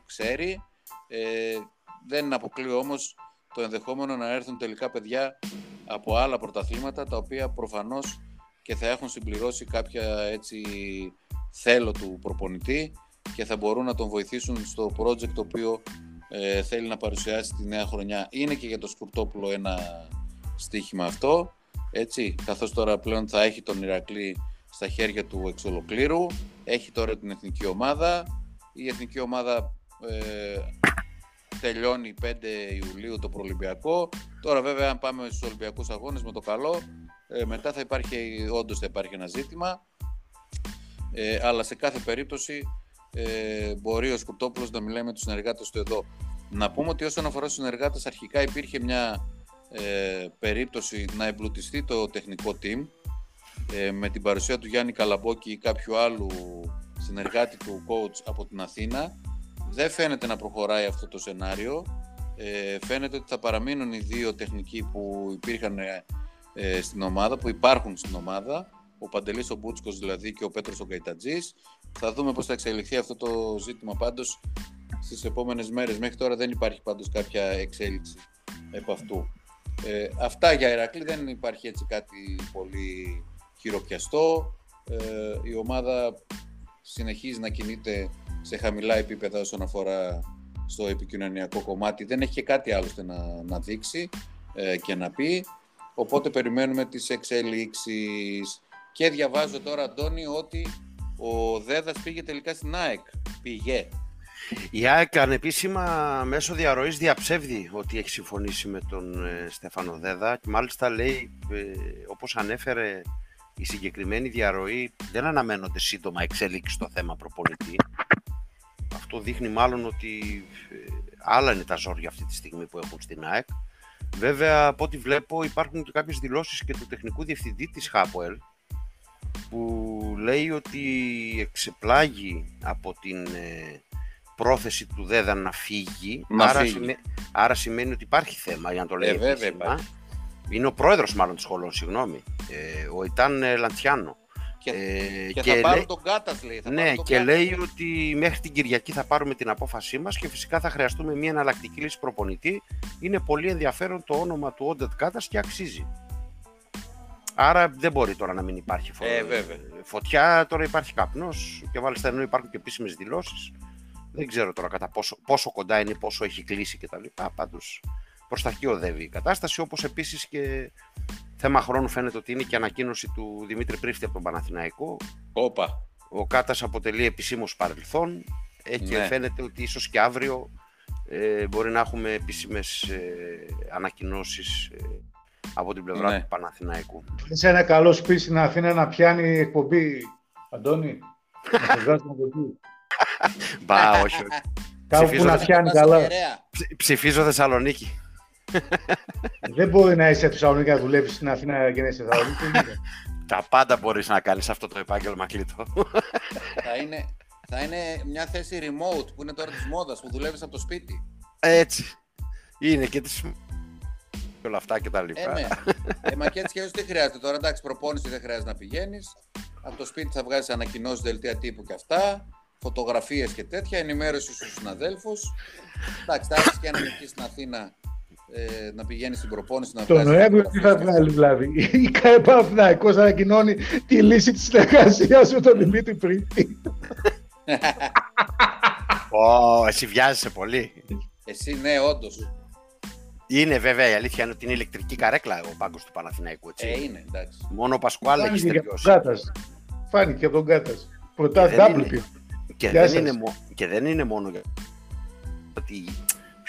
ξέρει. Ε, δεν αποκλείω όμως το ενδεχόμενο να έρθουν τελικά παιδιά από άλλα πρωταθλήματα τα οποία προφανώς και θα έχουν συμπληρώσει κάποια έτσι θέλω του προπονητή και θα μπορούν να τον βοηθήσουν στο project το οποίο ε, θέλει να παρουσιάσει τη νέα χρονιά. Είναι και για το Σκουρτόπουλο ένα στοίχημα αυτό, έτσι, καθώς τώρα πλέον θα έχει τον Ηρακλή στα χέρια του εξ ολοκλήρου, έχει τώρα την εθνική ομάδα, η εθνική ομάδα ε, τελειώνει 5 Ιουλίου το προολυμπιακό. Τώρα βέβαια αν πάμε στους Ολυμπιακούς Αγώνες με το καλό, ε, μετά θα υπάρχει, όντως θα υπάρχει ένα ζήτημα. Ε, αλλά σε κάθε περίπτωση ε, μπορεί ο Σκουρτόπουλος να μιλάει με τους συνεργάτες του εδώ. Να πούμε ότι όσον αφορά στους συνεργάτες αρχικά υπήρχε μια ε, περίπτωση να εμπλουτιστεί το τεχνικό team ε, με την παρουσία του Γιάννη Καλαμπόκη ή κάποιου άλλου συνεργάτη του coach από την Αθήνα δεν φαίνεται να προχωράει αυτό το σενάριο. Ε, φαίνεται ότι θα παραμείνουν οι δύο τεχνικοί που υπήρχαν ε, στην ομάδα, που υπάρχουν στην ομάδα, ο Παντελής ο Μπούτσκος δηλαδή και ο Πέτρος ο Καϊτατζής. Θα δούμε πώς θα εξελιχθεί αυτό το ζήτημα πάντως στις επόμενες μέρες. Μέχρι τώρα δεν υπάρχει πάντως κάποια εξέλιξη επ' αυτού. Ε, αυτά για Ηρακλή, δεν υπάρχει έτσι κάτι πολύ χειροπιαστό. Ε, η ομάδα συνεχίζει να κινείται σε χαμηλά επίπεδα όσον αφορά στο επικοινωνιακό κομμάτι. Δεν έχει και κάτι άλλωστε να, να δείξει ε, και να πει. Οπότε περιμένουμε τις εξελίξεις. Και διαβάζω τώρα, Αντώνη, ότι ο Δέδας πήγε τελικά στην ΑΕΚ. Πήγε. Η ΑΕΚ ανεπίσημα μέσω διαρροής διαψεύδει ότι έχει συμφωνήσει με τον ε, Στέφανο Δέδα και μάλιστα λέει, ε, όπως ανέφερε η συγκεκριμένη διαρροή, δεν αναμένονται σύντομα εξέλιξη στο θέμα προπονητή. Αυτό δείχνει μάλλον ότι ε, άλλα είναι τα ζόρια αυτή τη στιγμή που έχουν στην ΑΕΚ. Βέβαια, από ό,τι βλέπω, υπάρχουν και κάποιες δηλώσεις και του τεχνικού διευθυντή της ΧΑΠΟΕΛ που λέει ότι εξεπλάγει από την ε, πρόθεση του ΔΕΔΑ να φύγει. άρα, άρα σημαίνει ότι υπάρχει θέμα, για να το λέει ε, βέβαια, Είναι ο πρόεδρος μάλλον του σχολών, συγγνώμη, ε, ο Ιτάν Λαντιάνο. Και, ε, και, θα πάρουν τον Κάτας λέει. Θα ναι, και λέει ότι μέχρι την Κυριακή θα πάρουμε την απόφασή μας και φυσικά θα χρειαστούμε μια εναλλακτική λύση προπονητή. Είναι πολύ ενδιαφέρον το όνομα του Όντετ Κάτας και αξίζει. Άρα δεν μπορεί τώρα να μην υπάρχει φω... ε, φωτιά. Τώρα υπάρχει καπνός και μάλιστα ενώ υπάρχουν και επίσημες δηλώσεις. Δεν ξέρω τώρα κατά πόσο, πόσο κοντά είναι, πόσο έχει κλείσει κτλ. Πάντως προς τα εκεί οδεύει η κατάσταση, όπως επίσης και θέμα χρόνου φαίνεται ότι είναι και ανακοίνωση του Δημήτρη Πρίφτη από τον Παναθηναϊκό. Όπα. Ο Κάτας αποτελεί επισήμως παρελθόν ε, και ναι. φαίνεται ότι ίσως και αύριο ε, μπορεί να έχουμε επίσημες ε, ανακοινώσεις ε, από την πλευρά Ναι. του Παναθηναϊκού. Σε ένα καλό σπίτι στην Αθήνα να πιάνει εκπομπή. Αντώνη, να το βγάζουμε από εκεί. Μπα, όχι, όχι. Κάπου που Ψηφίζω να να πιάνει Κοντά καλά. στο Κεραία. Ψη- Ψηφίζω Θεσσαλονίκη. Δεν μπορεί να είσαι Θεσσαλονίκη να δουλεύεις στην Αθήνα και να είσαι Θεσσαλονίκη. Τι γίνεται; Τα πάντα μπορείς να κάνεις αυτό το επάγγελμα κλειτό. Θα είναι, θα είναι μια θέση remote που είναι τώρα της μόδας που δουλεύεις από το σπίτι. Έτσι. Είναι και τις... και όλα αυτά και τα Ε, λοιπά. ναι. ε, μα και έτσι και αλλιώς τι χρειάζεται τώρα. Εντάξει, προπόνηση δεν χρειάζεται να πηγαίνεις. Από το σπίτι θα βγάζεις ανακοινώσεις, δελτία τύπου και αυτά. Φωτογραφίες και τέτοια. Ενημέρωση στους συναδέλφους. Εντάξει, θα έχεις και έναν εκεί στην Αθήνα ε, να πηγαίνει στην προπόνηση να Το βγάζεις Νοέμβριο τι θα φωτογραφίες. βγάλει δηλαδή. Η ΚΑΕ Παναθηναϊκός ανακοινώνει τη λύση της συνεργασίας με τον Δημήτρη Πρίτη. Ω, εσύ βιάζεσαι πολύ. Εσύ, ναι, όντως. Είναι βέβαια η αλήθεια είναι ότι είναι ηλεκτρική καρέκλα ο πάγκος του Παναθηναϊκού. Έτσι. Ε, είναι, εντάξει. Μόνο ο Πασκουάλ έχεις Φάνηκε και από τον στεριώσει. Κάτας. Φάνηκε και από τον Κάτας. Πρωτάς Και δεν double είναι. pin. Και Γεια δεν, σας. είναι, μο- και δεν είναι μόνο για ότι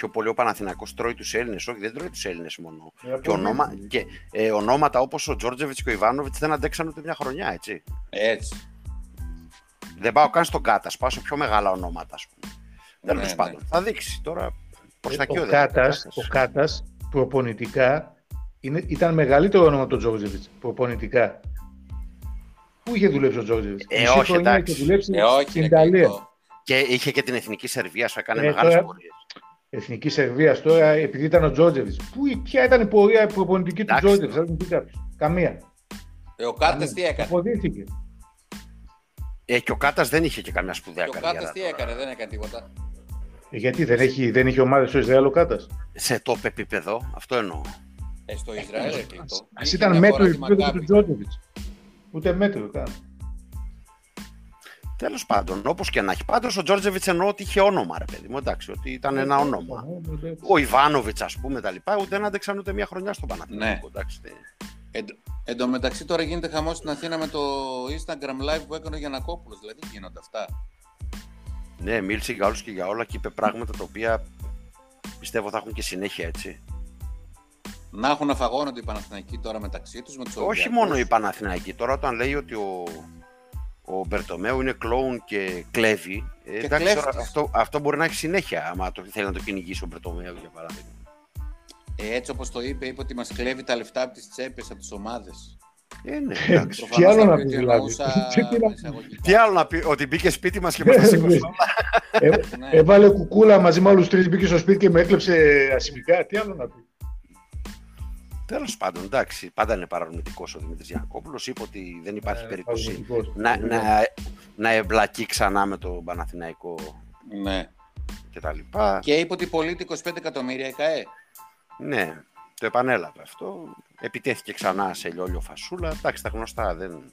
πιο πολύ ο Παναθηναϊκός τρώει τους Έλληνες, όχι δεν τρώει τους Έλληνες μόνο. Ε, Και, ονόμα, και ε, ονόματα όπως ο Τζόρτζεβιτς και ο Ιβάνοβιτς δεν αντέξαν ούτε μια χρονιά, έτσι. Έτσι. Δεν πάω καν στον Κάτας, πάω σε πιο μεγάλα ονόματα, ας πούμε. Ναι, Τέλος ναι. πάντων, θα δείξει τώρα προς τα εκεί ο, οδεύει. Κάτας, ο Κάτας προπονητικά είναι, ήταν μεγαλύτερο όνομα από τον Τζόρτζεβιτς. Προπονητικά. Πού είχε δουλέψει ο Τζόρτζεβιτς; Ε, Μισή όχι, χρονιά εντάξει. είχε δουλέψει Ε, όχι, στην ρε, Ιταλία. Κλήτο. Και είχε και την εθνική Σερβίας, σου έκανε Ε, μεγάλες τώρα- πορείες. Εθνική Σερβίας τώρα, επειδή ήταν ο Τζόρτζεβιτς. Πού, ποια ήταν η πορεία προπονητική του Εντάξει, Τζόρτζεβιτς, τώρα. θα μου πει κάποιος. Καμία. Ε, ο Κάρτας τι έκανε; Αποδείχθηκε. Ε, και ο Κάτας δεν είχε και καμιά σπουδαία Και ο καριέρα. Κάρτας τι τώρα. έκανε, δεν έκανε τίποτα. Ε, γιατί δεν έχει, δεν είχε ομάδα στο Ισραήλ ο Κάτας; Σε top επίπεδο, αυτό εννοώ. Ε, στο Ισραήλ, ρε, Κλήτο. Ας Είχε ήταν μια μέτρο φορά η τη επίπεδο του Μακάμπι. Τζόρτζεβιτς. Ούτε μέτρο καν. Τέλος πάντων, όπως και να έχει. Πάντως ο Τζόρτζεβιτς εννοώ ότι είχε όνομα, ρε παιδί μου. Εντάξει, ότι ήταν ένα όνομα. Ο Ιβάνοβιτς, ας πούμε, τα λοιπά, ούτε δεν άντεξαν ούτε μια χρονιά στον Παναθηναϊκό. Εντάξει, δεν- Εν, εν τω μεταξύ τώρα γίνεται χαμός στην Αθήνα με το Instagram live που έκανε ο Γιανακόπουλος. Δηλαδή γίνονται αυτά; Ναι, μίλησε για όλους και για όλα και είπε πράγματα τα οποία πιστεύω θα έχουν και συνέχεια έτσι. Να έχουν αφαγώνονται οι Παναθηναϊκοί τώρα μεταξύ τους με τους Όχι Ολυμπιακούς; μόνο οι Παναθηναϊκοί. Τώρα, όταν λέει ότι ο, ο Μπερτομέου είναι κλόουν και κλέβει, ε, Και εντάξει, κλέφτης. τώρα, αυτό, αυτό μπορεί να έχει συνέχεια. Άμα το, θέλει να το κυνηγήσει ο Μπερτομέου, για παράδειγμα. Ε, έτσι όπως το είπε, είπε ότι μας κλέβει τα λεφτά από τις τσέπες, από τις ομάδες. Ε, ναι, εντάξει. Τι άλλο θα να πει πεις ότι δηλαδή. εννοούσα (laughs) Τι τι να- εισαγωγικά. Τι άλλο να πει, ότι μπήκε σπίτι μας και μας τα σήκωσε όλα. Ε, Ναι. Έβαλε κουκούλα μαζί με άλλους τρεις, μπήκε στο σπίτι και με έκλεψε ασημικά. Τι άλλο να πει. Τέλος πάντων, εντάξει, πάντα είναι παραρμητικό ο Δημήτρης Γιανακόπουλο. Είπε ότι δεν υπάρχει Ε, περίπτωση παραγωγικός. να, να, να εμπλακεί ξανά με τον Παναθηναϊκό ναι. κτλ. Και είπε ότι πωλείται 25 εκατομμύρια η ΚΑΕ. Ναι, το επανέλαβε αυτό. Επιτέθηκε ξανά σε λιόλιο φασούλα. Εντάξει, τα γνωστά δεν.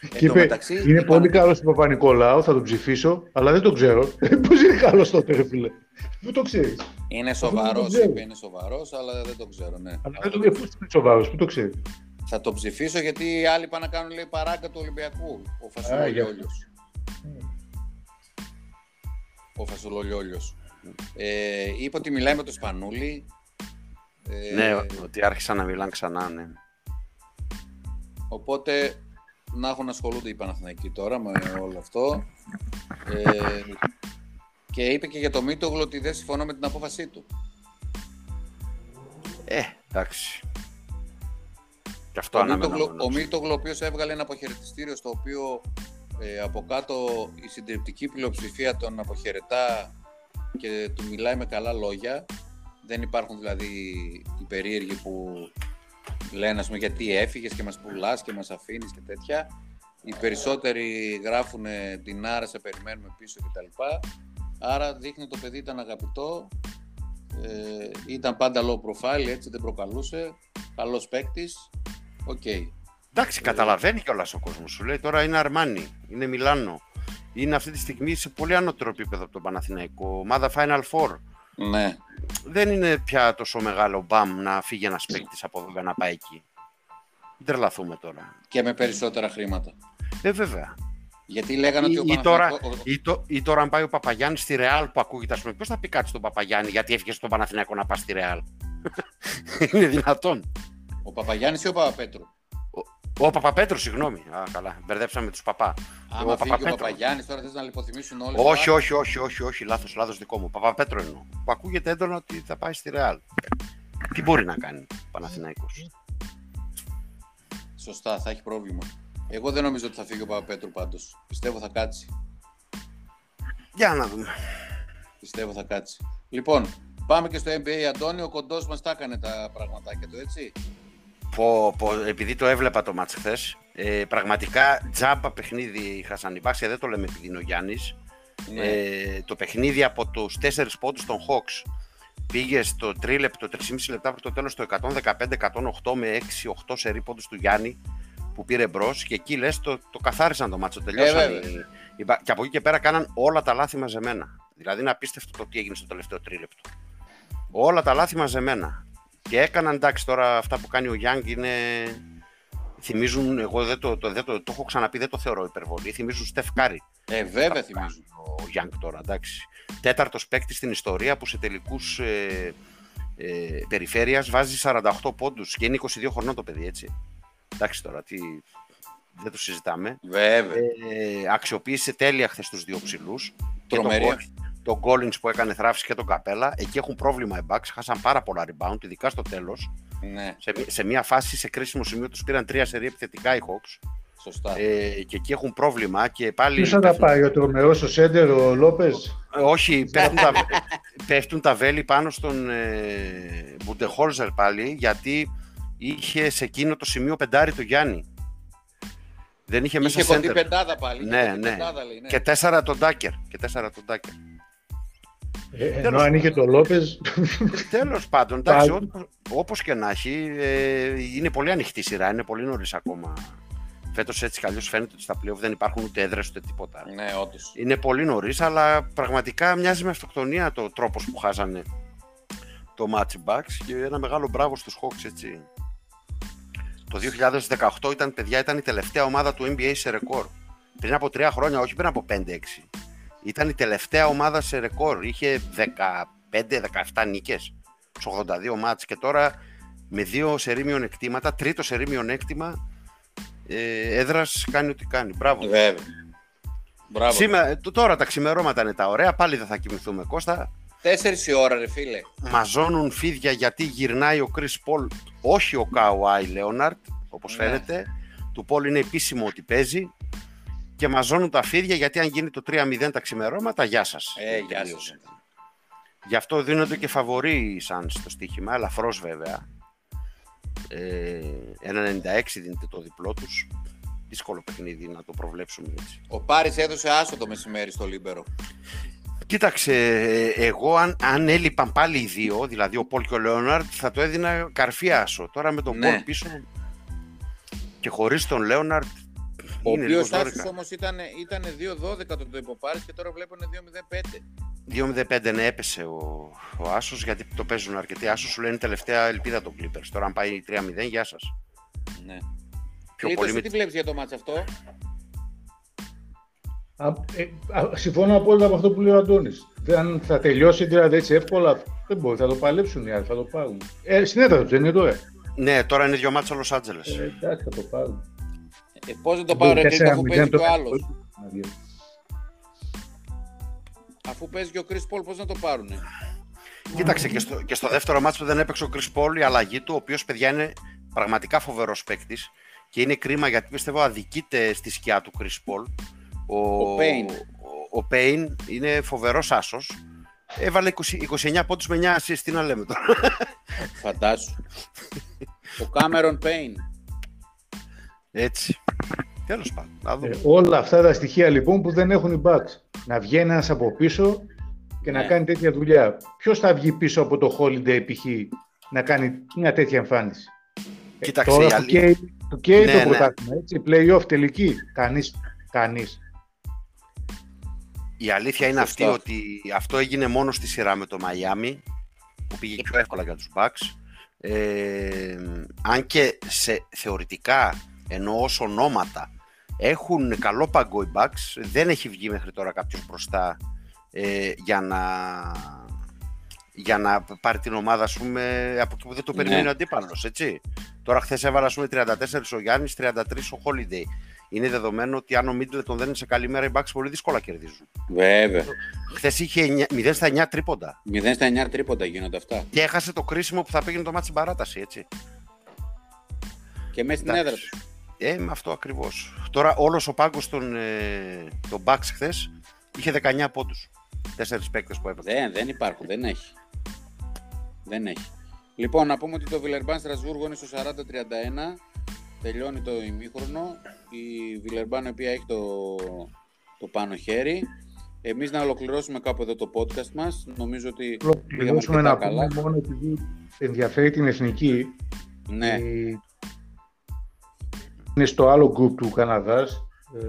Κάτι. Εν Και τω είπε, μεταξύ, είναι είπαν- πολύ καλός στον Παπα-Νικολάου, θα τον ψηφίσω, αλλά δεν τον ξέρω. Πώς είναι καλός τότε, ρε φίλε. Πού το ξέρεις; Είναι Αυτό σοβαρός, δεν το ξέρω. είπε, είναι σοβαρός, αλλά δεν το ξέρω, ναι. Αλλά δεν τον ξέρω. Πού είναι σοβαρός, πού το ξέρεις; Θα το ψηφίσω γιατί οι άλλοι πάνε να κάνουν λέει, παράγκα του Ολυμπιακού. Ο Α, Φασουλολιόλιος. Ο Φασουλολιόλιος. Ε, είπε ότι μιλάει με τον Σπανούλη. Ε, Ναι, ότι άρχισαν να μιλάνε ξανά, ναι. Οπότε να έχουν ασχολούνται οι Παναθηναϊκοί τώρα με όλο αυτό. Ε, και είπε και για το Μίτογλου ότι δεν συμφωνώ με την απόφασή του. Ε, εντάξει. Και αυτό Ο αναμενόμενος. Μίτογλου, ο Μίτογλου, ο οποίος έβγαλε ένα αποχαιρετιστήριο στο οποίο ε, από κάτω η συντριπτική πλειοψηφία τον αποχαιρετά και του μιλάει με καλά λόγια. Δεν υπάρχουν δηλαδή οι περίεργοι που λένε ας πούμε, γιατί έφυγες και μας πουλάς και μας αφήνεις και τέτοια. Οι περισσότεροι γράφουν την άρα σε περιμένουμε πίσω κτλ. Άρα δείχνει το παιδί ήταν αγαπητό, ε, ήταν πάντα low profile, έτσι δεν προκαλούσε, καλός παίκτης. Οκ. Εντάξει, καταλαβαίνει κιόλας ο κόσμος. Σου λέει τώρα είναι Αρμάνι, είναι Μιλάνο. Είναι αυτή τη στιγμή σε πολύ ανώτερο επίπεδο από τον Παναθηναϊκό. Ομάδα Final Four. Ναι. Δεν είναι πια τόσο μεγάλο μπαμ να φύγει ένας παίκτης από εδώ και να πάει εκεί. Μην τρελαθούμε τώρα. Και με περισσότερα χρήματα. Ε, βέβαια. Γιατί λέγανε Ή, ότι ο ή τώρα, Παναθηναϊκός- ο- ή, το, ή τώρα, αν πάει ο Παπαγιάννης στη Ρεάλ που ακούγεται, ας πούμε, ποιο θα πει κάτι στον Παπαγιάννη γιατί έφυγε στον Παναθηναϊκό να πάει στη Ρεάλ; (laughs) είναι δυνατόν. Ο Παπαγιάννης ή ο Παπαπέτρου; Ο Παπαπέτρου, συγγνώμη. Α, καλά. Μπερδέψαμε τους παπά. Άμα φύγει ο Παπαγιάννης τώρα θες να λιποθυμίσουν όλοι. Όχι, όχι, όχι, όχι, όχι, λάθος, λάθος δικό μου. Παπαπέτρο εννοώ. Που ακούγεται έντονα ότι θα πάει στη Ρεάλ. Τι μπορεί να κάνει ο Παναθηναϊκός; Σωστά, θα έχει πρόβλημα. Εγώ δεν νομίζω ότι θα φύγει ο Παπαπέτρου πάντως. Πιστεύω θα κάτσει. Για να δούμε. Πιστεύω θα κάτσει. Λοιπόν, πάμε και στο NBA. Αντώνιο, ο κοντός μας τα έκανε τα πραγματάκια του, έτσι. Πω, πω, επειδή το έβλεπα το μάτς χθες, ε, πραγματικά τζάμπα παιχνίδι είχαν οι δεν το λέμε επειδή είναι ο Γιάννης. Ναι. Ε, το παιχνίδι από τους 4 πόντους των Hawks πήγε στο τρίλεπτο, 3,5 λεπτά πριν το τέλος το 115-108 με 6-8 σερί πόντους του Γιάννη που πήρε μπρος και εκεί λες το, το καθάρισαν το μάτσο, τελειώσαν. Ε, και από εκεί και πέρα κάναν όλα τα λάθη μαζεμένα. Δηλαδή είναι απίστευτο το τι έγινε στο τελευταίο τρίλεπτο. Όλα τα λάθη μαζεμένα. Και έκαναν εντάξει τώρα αυτά που κάνει ο Γιάνγκ είναι. Θυμίζουν, εγώ δεν το, το, δεν το, το έχω ξαναπεί, δεν το θεωρώ υπερβολή. Θυμίζουν Στεφ Κάρι. Ε, βέβαια θυμίζουν. Ο Γιάνγκ τώρα, εντάξει. Τέταρτος παίκτης στην ιστορία που σε τελικούς ε, ε, περιφέρειας βάζει 48 πόντους και είναι 22 χρονών το παιδί, έτσι. Εντάξει τώρα, τι, δεν το συζητάμε. Βέβαια. Ε, αξιοποίησε τέλεια χθες τους δύο ψηλούς. Τρομερή τον Collins που έκανε θράψη και τον Καπέλα. Εκεί έχουν πρόβλημα οι Bucks. Χάσαν πάρα πολλά rebound, ειδικά στο τέλος. Ναι. Σε, σε μια φάση, σε κρίσιμο σημείο, τους πήραν τρία σερή επιθετικά οι Hawks. Σωστά. Ε, και εκεί έχουν πρόβλημα και πάλι... Ποιος θα τα πάει, ο τρομερός, ο Σέντερ, ο Λόπες; Ε, όχι, πέφτουν, τα, (laughs) πέφτουν τα βέλη πάνω στον ε, Μπουντεχόλζερ πάλι, γιατί είχε σε εκείνο το σημείο πεντάρι το Γιάννη. Δεν είχε, είχε μέσα Είχε πεντάδα πάλι. Ναι, ναι. Πεντάδα, λέει, ναι. Και τέσσερα τον Ντάκερ. Και τέσσερα τον Ντάκερ. Ε, ενώ αν είχε το Λόπε. Τέλος πάντων, εντάξει, όπως και να έχει, ε, είναι πολύ ανοιχτή σειρά, είναι πολύ νωρίς ακόμα. Φέτος έτσι κι φαίνεται ότι στα πλοία δεν υπάρχουν ούτε έδρες ούτε τίποτα. Ναι, όντως. Είναι πολύ νωρίς, αλλά πραγματικά μοιάζει με αυτοκτονία το τρόπος που χάσανε το Match Bucks και ένα μεγάλο μπράβο στους Hawks έτσι. Το 2018 ήταν, παιδιά, ήταν η τελευταία ομάδα του NBA σε ρεκόρ. Πριν από τρία χρόνια, όχι πριν από 5-6. Ήταν η τελευταία ομάδα σε ρεκόρ. Είχε 15-17 νίκες στους 82 μάτς και τώρα με δύο σερήμιον εκτήματα, τρίτο σερήμιον έκτημα ε, έδρας κάνει ό,τι κάνει. Μπράβο. Βέβαια. Μπράβο. Σήμερα, τώρα τα ξημερώματα είναι τα ωραία, πάλι δεν θα κοιμηθούμε Κώστα. Τέσσερις η ώρα ρε φίλε. Μαζώνουν φίδια γιατί γυρνάει ο Κρις Πολ, όχι ο Κάουάι Λέοναρτ, όπως ναι. φαίνεται. Του Πολ είναι επίσημο ότι παίζει και μαζώνουν τα φίδια γιατί αν γίνει το 3-0 τα ξημερώματα, γεια σας. Ε, γεια σας. Γι' αυτό δίνονται και φαβοροί σαν στο στοίχημα, ελαφρώς βέβαια. Ε, 1,96 δίνεται το διπλό τους. Δύσκολο παιχνίδι να το προβλέψουμε έτσι. Ο Πάρης έδωσε άσο το μεσημέρι στο Λίμπερο. Κοίταξε, εγώ αν, αν έλειπαν πάλι οι δύο, δηλαδή ο Πολ και ο Λέοναρντ, θα το έδινα καρφί άσο. Τώρα με τον ναι. Πολ πίσω και χωρίς τον Λέοναρντ ο οποίος Άσο όμως ήταν, ήταν 2-12 το το υποπάρει και τώρα βλέπουν 2-0-5. 2-0-5 ναι, έπεσε ο, ο Άσος γιατί το παίζουν αρκετοί. Άσος σου λένε τελευταία ελπίδα των Clippers. Τώρα, αν πάει 3-0, γεια σας. Ναι. Πιο πολύ με... τι βλέπεις για το μάτσο αυτό; Α, ε, α, συμφωνώ απόλυτα με αυτό που λέει ο Αντώνης. Αν θα τελειώσει δηλαδή έτσι εύκολα, δεν μπορεί, θα το παλέψουν οι άλλοι, θα το πάρουν. Ε, στην έδρα τους δεν είναι τώρα. Ναι, τώρα είναι δύο μάτια Los Angeles. Ε, εντάξει, θα το πάρουν. Ε, πώς δεν το πάρω ρε αφού παίζει και ο άλλος. Αφού παίζει και ο Chris Paul, πώς να το πάρουνε; Κοίταξε και στο, και στο δεύτερο μάτσο που δεν έπαιξε ο Chris Paul η αλλαγή του, ο οποίος παιδιά είναι πραγματικά φοβερός παίκτης και είναι κρίμα γιατί πιστεύω αδικείται στη σκιά του Chris Paul. Ο, ο Payne. Ο, ο Payne είναι φοβερός άσος. Έβαλε 20, 29 πόντους με 9 assist, τι να λέμε τώρα. Φαντάσου. ο Cameron Payne. Έτσι. Τέλος πάντων. Ε, όλα αυτά τα στοιχεία λοιπόν που δεν έχουν οι Bucks. Να βγαίνει ένας από πίσω και να ναι. κάνει τέτοια δουλειά. Ποιος θα βγει πίσω από το Holiday π.χ. να κάνει μια τέτοια εμφάνιση; Ε, Κοίταξε, Τώρα το καίει το, καίει ναι, το ναι. πρωτάθλημα, έτσι, play-off τελική. Κανείς, κανείς. Η αλήθεια είναι αυτή ότι αυτό έγινε μόνο στη σειρά με το Μαϊάμι που πήγε πιο εύκολα για τους Bucks. Ε, αν και σε, θεωρητικά ενώ ως ονόματα έχουν καλό παγκό οι δεν έχει βγει μέχρι τώρα κάποιος μπροστά ε, για, να, για να πάρει την ομάδα ας πούμε, από εκεί που δεν το περιμένει ναι. ο αντίπαλος. Τώρα, χθες έβαλα ας πούμε, 34 ο Γιάννης, 33 ο Holiday. Είναι δεδομένο ότι αν ο Μίτλετον δεν είναι σε καλή μέρα, οι Bucks πολύ δύσκολα κερδίζουν. Βέβαια. Χθες είχε 0 στα 9 τρίποντα. 0 στα 9 τρίποντα γίνονται αυτά. Και έχασε το κρίσιμο που θα πήγαινε το μάτι στην παράταση, έτσι. Και μέσα στην έδρα τους. Ε, με αυτό ακριβώς. Τώρα όλος ο πάγκος των, ε, των Bucks χθες είχε 19 πόντους. Τέσσερις παίκτες που έπαιξαν. Δεν, δεν υπάρχουν, δεν έχει. Δεν έχει. Λοιπόν, να πούμε ότι το Βιλερμπάν Στρασβούργο είναι στο 40-31. Τελειώνει το ημίχρονο. Η Βιλερμπάν, η οποία έχει το, το πάνω χέρι. Εμείς να ολοκληρώσουμε κάπου εδώ το podcast μας. Νομίζω ότι πήγαμε να καλά. πούμε μόνο επειδή ενδιαφέρει την εθνική. Ναι. Είναι στο άλλο group του Καναδά. Ε,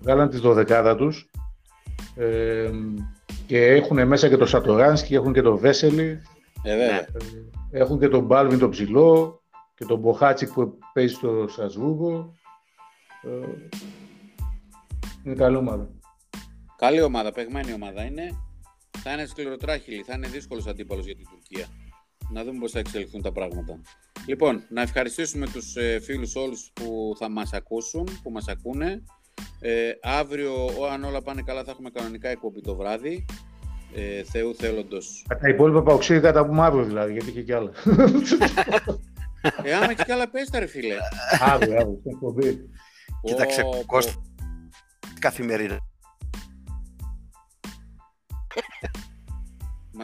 βγάλαν τις δωδεκάδα τους. Ε, και έχουν μέσα και το Σατοράνσκι, έχουν και το Βέσελι. Ε, βέβαια. Ε, έχουν και τον Μπάλβιν τον ψηλό και τον Μποχάτσικ που παίζει στο Στρασβούργο. Ε, είναι καλή ομάδα. Καλή ομάδα, παιγμένη ομάδα είναι. Θα είναι σκληροτράχυλη, θα είναι δύσκολος αντίπαλος για την Τουρκία. Να δούμε πώς θα εξελιχθούν τα πράγματα. Λοιπόν, να ευχαριστήσουμε τους ε, φίλους όλους που θα μας ακούσουν, που μας ακούνε. Ε, αύριο, αν όλα πάνε καλά, θα έχουμε κανονικά εκπομπή το βράδυ. Ε, Θεού θέλοντος. Τα υπόλοιπα παοξίδια τα πούμε αύριο δηλαδή, γιατί είχε κι άλλα. (laughs) ε, άμα έχει κι άλλα πες τα ρε φίλε. Αύριο, αύριο, στην εκπομπή. Κοίταξε, Κώστα, καθημερινά.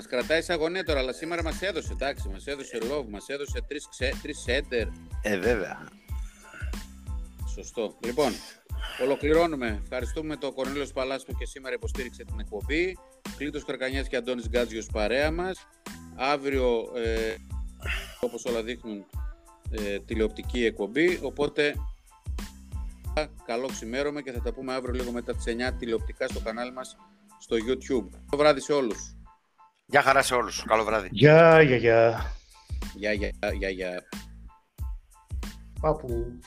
Μας κρατάει σε αγωνία τώρα, αλλά σήμερα μας έδωσε, εντάξει, μας έδωσε love, μας έδωσε τρεις, τρεις σέντερ. Ε, βέβαια. Σωστό. Λοιπόν, Ολοκληρώνουμε. Ευχαριστούμε τον Κορνίλο Παλάσιο που και σήμερα υποστήριξε την εκπομπή. Κλήτος Καρκανιάς και Αντώνης Γκάτζιος παρέα μας. Αύριο, ε, όπως όλα δείχνουν, ε, τηλεοπτική εκπομπή. Οπότε, καλό ξημέρωμα και θα τα πούμε αύριο λίγο μετά τις 9 τηλεοπτικά στο κανάλι μας στο YouTube. Καλό βράδυ σε όλους. Γεια χαρά σε όλους. Καλό βράδυ. Γεια, γεια, γεια. Γεια, γεια, γεια, γεια. Πάπου.